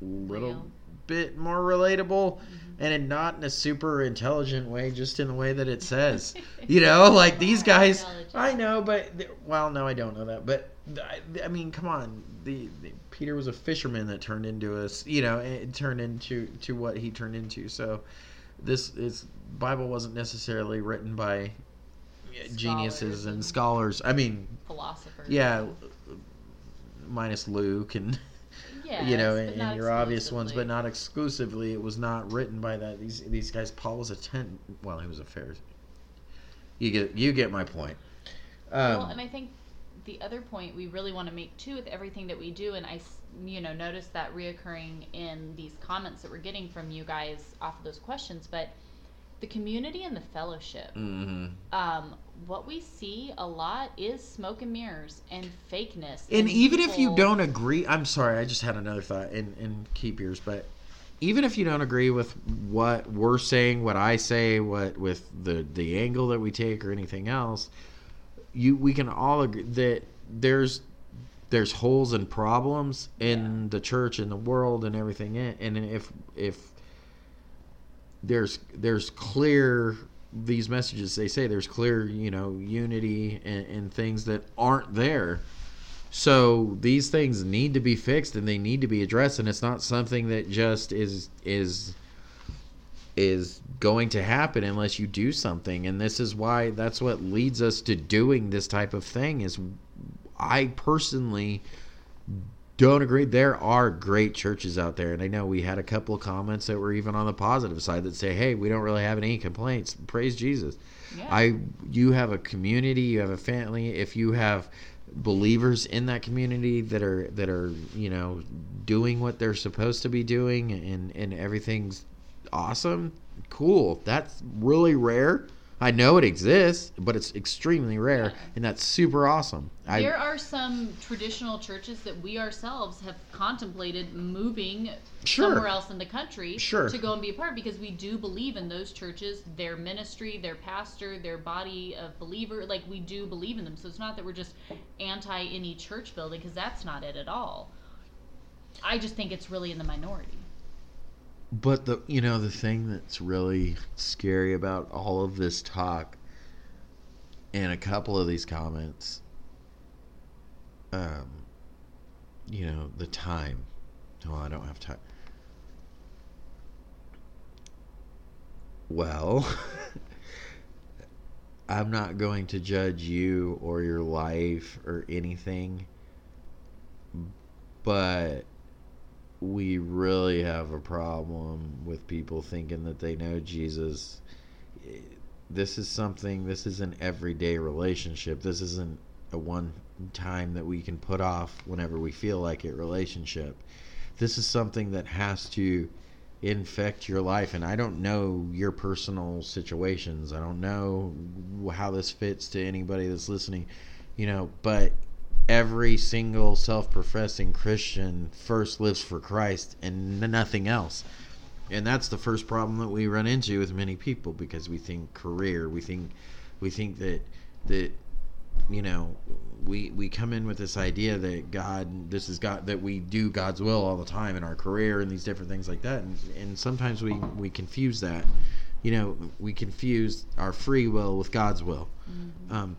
little Real. Bit more relatable and in not in a super intelligent way just in the way that it says. You know like these guys i know but well no i don't know that but i, I mean come on the, the peter was a fisherman that turned into us you know it turned into to what he turned into. So this is bible wasn't necessarily written by uh, geniuses and and- scholars. I mean Philosophers. yeah minus luke and You know, and, and your obvious ones, but not exclusively. It was not written by that. These these guys. Paul was a ten. Well, he was a Pharisee. You get you get my point. Um, well, and I think the other point we really want to make too with everything that we do, and I you know, notice that reoccurring in these comments that we're getting from you guys off of those questions, but the community and the fellowship. mhm. Um, what we see a lot is smoke and mirrors and fakeness. And even if you don't agree, I'm sorry. I just had another thought, and and keep yours. But even if you don't agree with what we're saying, what I say, what with the the angle that we take, or anything else, you we can all agree that there's there's holes and problems in the church and the world and everything and if if there's there's clear these messages they say there's clear you know unity and, and things that aren't there So these things need to be fixed and they need to be addressed, and it's not something that just is is is going to happen unless you do something. And this is why that's what leads us to doing this type of thing. Is I personally don't agree. There are great churches out there, and I know we had a couple of comments that were even on the positive side that say, "Hey, we don't really have any complaints. Praise Jesus." Yeah. I you have a community, you have a family. If you have believers in that community that are that are you know doing what they're supposed to be doing and and everything's awesome, cool. That's really rare. I know it exists, but it's extremely rare, Yeah. and that's super awesome. I, there are some traditional churches that we ourselves have contemplated moving Sure. somewhere else in the country Sure. to go and be a part because we do believe in those churches, their ministry, their pastor, their body of believer. Like we do believe in them. So it's not that we're just anti any church building because that's not it at all. I just think it's really in the minority. But the you know the thing that's really scary about all of this talk and a couple of these comments um you know the time. Well I don't have time. Well I'm not going to judge you or your life or anything but we really have a problem with people thinking that they know Jesus. This is something, this is an everyday relationship. This isn't a one time that we can put off whenever we feel like it relationship. This is something that has to infect your life. And I don't know your personal situations, I don't know how this fits to anybody that's listening, you know, but every single self-professing Christian first lives for Christ and nothing else. And that's the first problem that we run into with many people because we think career, we think we think that that you know, we we come in with this idea that God this is God that we do God's will all the time in our career and these different things like that. And and sometimes we we confuse that. You know, we confuse our free will with God's will. Um,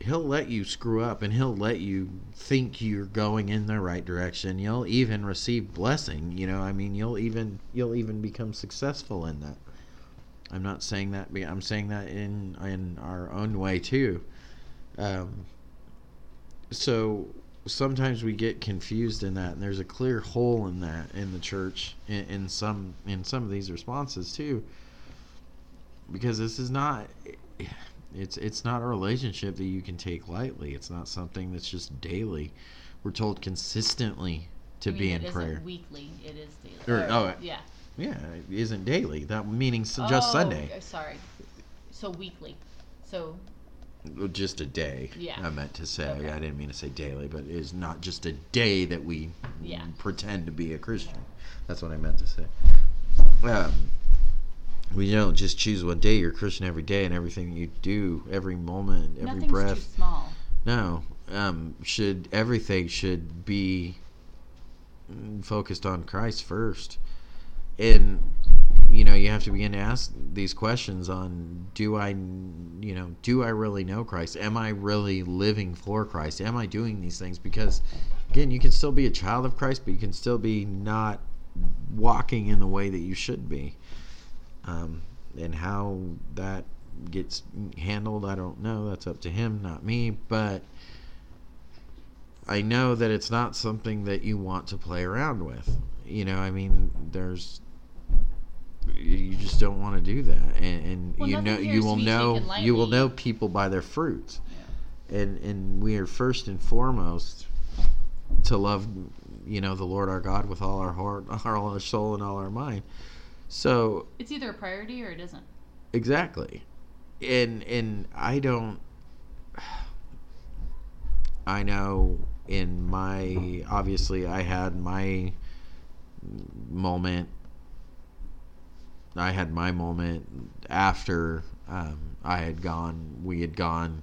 he'll let you screw up and he'll let you think you're going in the right direction. You'll even receive blessing you know i mean you'll even you'll even become successful in that. I'm not saying that i'm saying that in in our own way too. Um, so sometimes we get confused in that and there's a clear hole in that in the church in, in some in some of these responses too. Because this is not it's it's not a relationship that you can take lightly it's not something that's just daily we're told consistently to I mean, be it in isn't prayer weekly. It is daily. Or- oh, yeah. yeah it isn't daily that meaning just Oh, sunday uh, Sorry. So weekly. So just a day Yeah. i meant to say Okay. i didn't mean to say daily but it's not just a day that we Yeah. pretend to be a christian that's what i meant to say um, we don't just choose one day you're a christian every day and everything you do every moment every nothing's breath too small. No, um, should everything should be focused on Christ first, and you know you have to begin to ask these questions on do I, you know, do I really know Christ? Am I really living for Christ? Am I doing these things? Because again, you can still be a child of Christ, but you can still be not walking in the way that you should be. Um, and how that gets handled, I don't know. That's up to him, not me. But I know that it's not something that you want to play around with. You know, I mean, there's you just don't want to do that, and, and Well, you know you will know you will know people by their fruits, and and we are first and foremost to love, you know, the Lord our God with all our heart, all our soul, and all our mind. So It's either a priority or it isn't. Exactly. And and I don't I know in my obviously I had my moment I had my moment after um, I had gone we had gone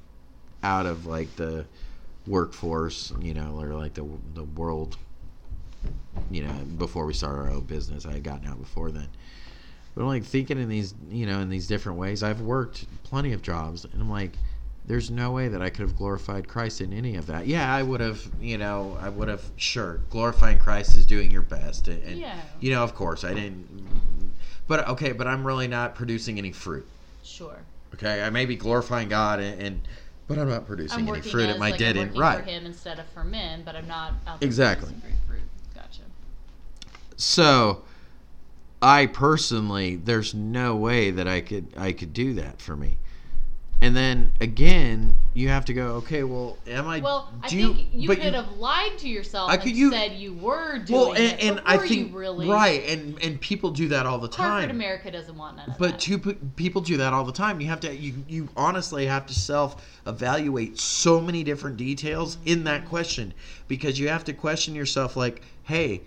out of like the workforce, you know, or like the the world you know, before we started our own business. I had gotten out before then. But I'm like thinking in these, you know, in these different ways. I've worked plenty of jobs, and I'm like, there's no way that I could have glorified Christ in any of that. Yeah, I would have, you know, I would have, sure, glorifying Christ is doing your best. And, and Yeah. you know, of course, I didn't, but okay, but I'm really not producing any fruit. Sure. Okay, I may be glorifying God, and, and but I'm not I'm producing any fruit at my like dead I'm end. Right. for him instead of for men, but I'm not there Exactly. producing great fruit. Gotcha. So, I personally, there's no way that I could I could do that for me. And then again, you have to go. Okay, well, am I? Well, I do think you, but could have lied to yourself I and could- you- said you were doing Well, and, it. and I think you really right, and and people do that all the Corporate time. America doesn't want none of But that. two pe- people do that all the time. You have to you you honestly have to self evaluate so many different details in that question because you have to question yourself like, hey,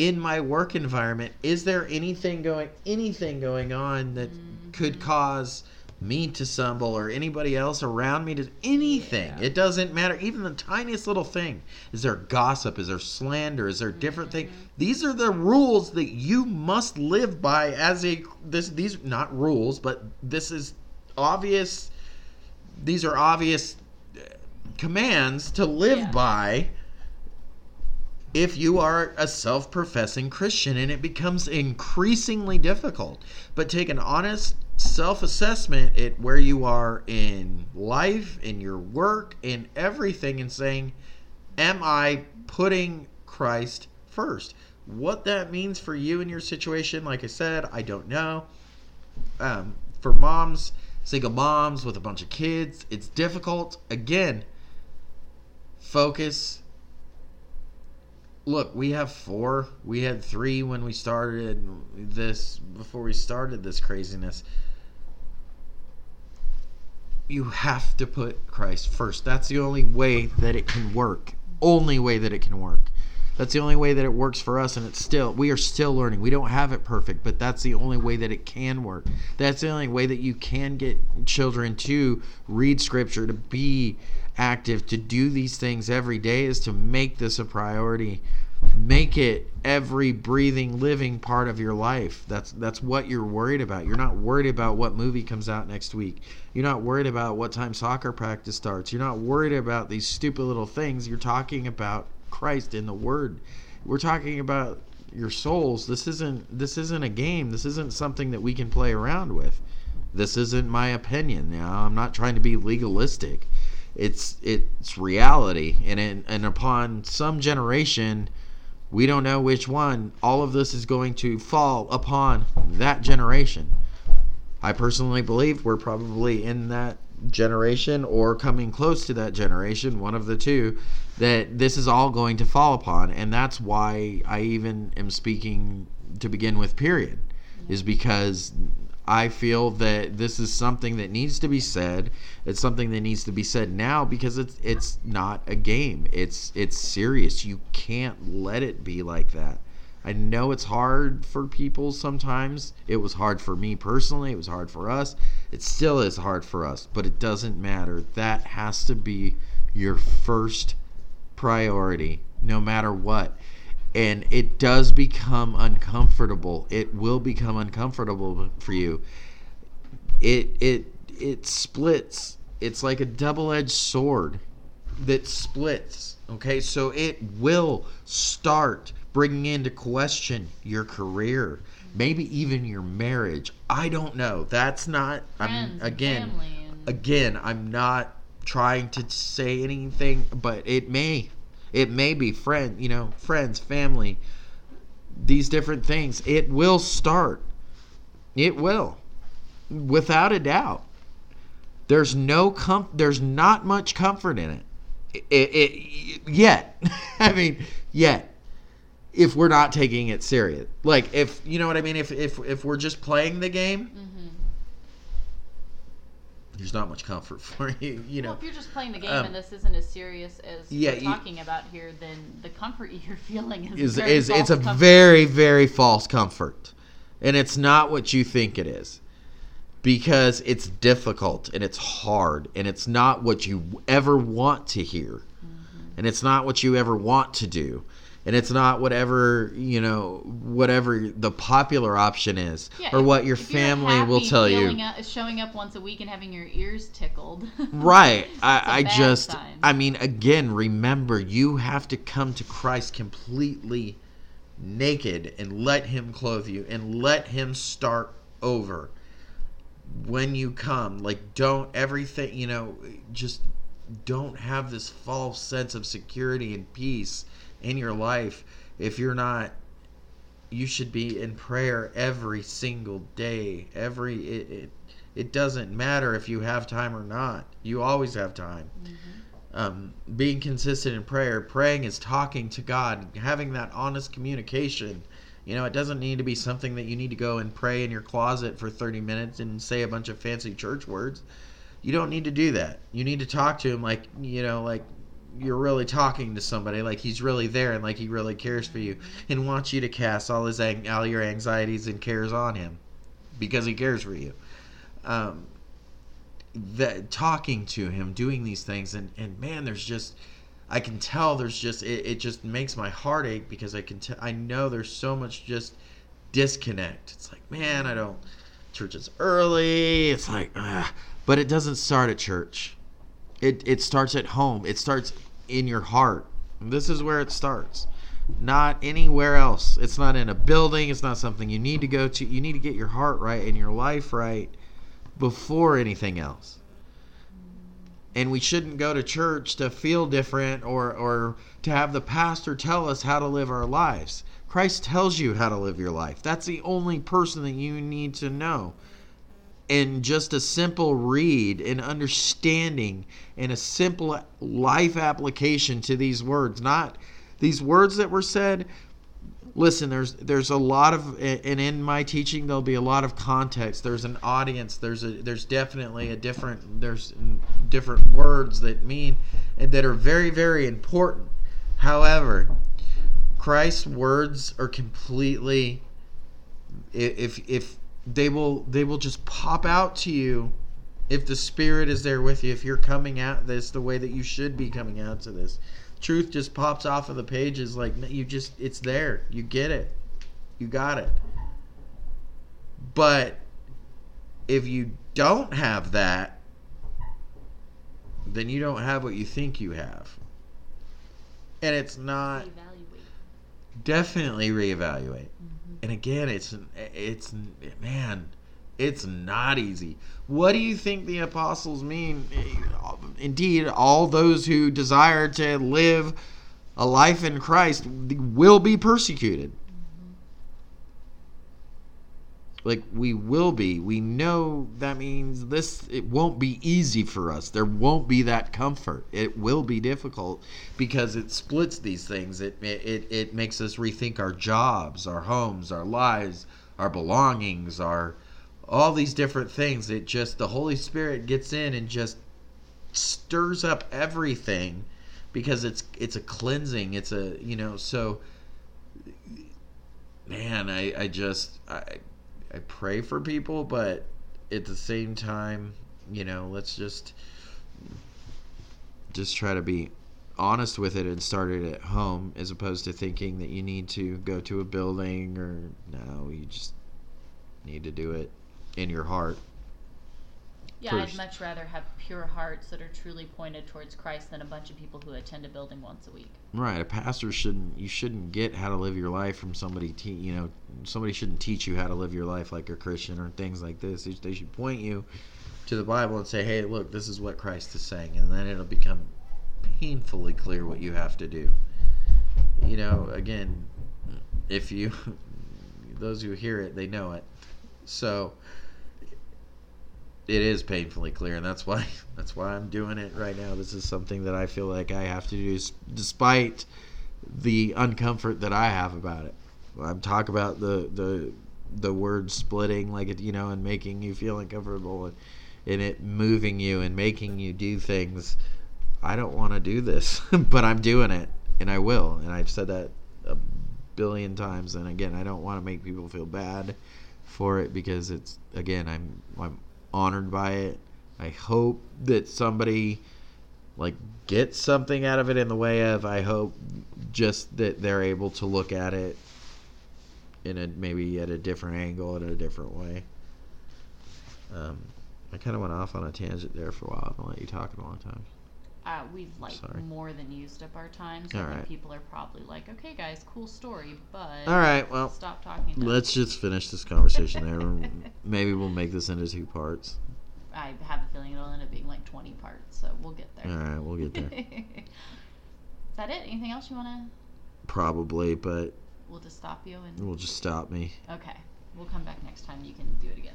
in my work environment, is there anything going anything going on that could cause me to stumble or anybody else around me to anything? Yeah. it doesn't matter. Even the tiniest little thing. Is there gossip? Is there slander? Is there different thing? These are the rules that you must live by as a this these not rules but this is obvious these are obvious uh, commands to live Yeah. by if you are a self professing Christian, and it becomes increasingly difficult. But take an honest self assessment at where you are in life, in your work, in everything, and saying, Am I putting Christ first? What that means for you and your situation, like I said, I don't know. Um, for moms, single moms with a bunch of kids, it's difficult. Again, focus look, we have four. We had three when we started this, before we started this craziness. You have to put Christ first. That's the only way that it can work. Only way that it can work. That's the only way that it works for us, and it's still, we are still learning. We don't have it perfect, but that's the only way that it can work. That's the only way that you can get children to read scripture, to be active, to do these things every day, is to make this a priority. Make it every breathing, living part of your life. That's that's what you're worried about. You're not worried about what movie comes out next week. You're not worried about what time soccer practice starts. You're not worried about these stupid little things. You're talking about Christ in the Word. We're talking about your souls. This isn't this isn't a game. This isn't something that we can play around with. This isn't my opinion. Now, I'm not trying to be legalistic. It's it's reality, and in, and upon some generation, we don't know which one. All of this is going to fall upon that generation. I personally believe we're probably in that generation or coming close to that generation, one of the two, that this is all going to fall upon. And that's why I even am speaking to begin with, period, is because I feel that this is something that needs to be said. It's something that needs to be said now because it's it's not a game. It's it's serious. You can't let it be like that. I know it's hard for people sometimes. It was hard for me personally. It was hard for us. It still is hard for us, but it doesn't matter. That has to be your first priority, no matter what. And it does become uncomfortable. It will become uncomfortable for you. It it it splits. It's like a double-edged sword that splits. Okay, so it will start bringing into question your career, maybe even your marriage. I don't know. That's not. I'm again. and- Again, I'm not trying to say anything, but it may. It may be friend, you know, friends, family, these different things. It will start. It will, without a doubt. There's no com- There's not much comfort in it. It, it, yet. I mean, yet. If we're not taking it serious, like if you know what I mean, if if if we're just playing the game, Mhm. There's not much comfort for you. You know, Well, if you're just playing the game um, and this isn't as serious as yeah, we're you- talking about here, then the comfort you're feeling is is very is it's a comfort. very very false comfort, and it's not what you think it is, because it's difficult and it's hard and it's not what you ever want to hear, Mm-hmm. and it's not what you ever want to do, and it's not whatever you know whatever the popular option is Yeah, or if- what your family will tell you up- uh, showing up once a week and having your ears tickled. right i, i, just sign. i mean again remember you have to come to christ completely naked and let him clothe you and let him start over when you come like don't everything you know just don't have this false sense of security and peace in your life if you're not you should be in prayer every single day every it, it it doesn't matter if you have time or not. You always have time. Um, being consistent in prayer praying is talking to god having that honest communication. You know it doesn't need to be something that you need to go and pray in your closet for 30 minutes and say a bunch of fancy church words. You don't need to do that. You need to talk to him like you know like you're really talking to somebody like he's really there and like he really cares for you and wants you to cast all his all your anxieties and cares on him because he cares for you. Um, that talking to him doing these things and and man there's just i can tell there's just it, it just makes my heart ache because i can tell i know there's so much just disconnect. It's like man i don't church is early. It's like but it doesn't start at church it it starts at home it starts in your heart this is where it starts not anywhere else it's not in a building it's not something you need to go to you need to get your heart right and your life right before anything else. And we shouldn't go to church to feel different or, or to have the pastor tell us how to live our lives. Christ tells you how to live your life. That's the only person that you need to know. And just a simple read and understanding and a simple life application to these words, not these words that were said, listen there's there's a lot of and in my teaching there'll be a lot of context. There's an audience. There's a there's definitely a different there's different words that mean and that are very very important. However christ's words are completely if if they will they will just pop out to you if the spirit is there with you if you're coming at this the way that you should be coming out to this. Truth just pops off of the pages like you just it's there. You get it. You got it. But if you don't have that then you don't have what you think you have. And it's not definitely reevaluate mm-hmm. And again it's it's man it's not easy. What do you think the apostles mean? Indeed all those who desire to live a life in christ will be persecuted like we will be. We know that means this it won't be easy for us. There won't be that comfort. It will be difficult because it splits these things. It it, it makes us rethink our jobs our homes our lives our belongings our all these different things. It just the holy spirit gets in and just stirs up everything because it's it's a cleansing. It's a you know so man i i just i I pray for people, but at the same time, you know, let's just just try to be honest with it and start it at home as opposed to thinking that you need to go to a building or no, you just need to do it in your heart. Yeah, First. I'd much rather have pure hearts that are truly pointed towards Christ than a bunch of people who attend a building once a week. Right, a pastor shouldn't you shouldn't get how to live your life from somebody te- you know somebody shouldn't teach you how to live your life like a Christian or things like this. They should point you to the Bible and say, "Hey, look, this is what Christ is saying," and then it'll become painfully clear what you have to do. You know, again, if you those who hear it, they know it. So it is painfully clear, and that's why that's why I'm doing it right now. This is something that I feel like I have to do, despite the uncomfort that I have about it. I'm talk about the the the word splitting, like it, you know, and making you feel uncomfortable, and, and it moving you and making you do things. I don't want to do this, but I'm doing it, and I will. And I've said that a billion times. And again, I don't want to make people feel bad for it because it's again, I'm I'm honored by it. I hope that somebody like gets something out of it in the way of I hope just that they're able to look at it in a maybe at a different angle in a different way. Um, I kind of went off on a tangent there for a while. I've letting you talk a long time. Uh, we've like Sorry. more than used up our time, so All right. people are probably like, "Okay, guys, cool story, but All right, well, stop talking." now." let's just finish this conversation there. maybe we'll make this into two parts. I have a feeling it'll end up being like twenty parts, so we'll get there. All right, we'll get there. Is that it? Anything else you want to? Probably, but We'll just stop you and. we'll just stop me. Okay, we'll come back next time. You can do it again.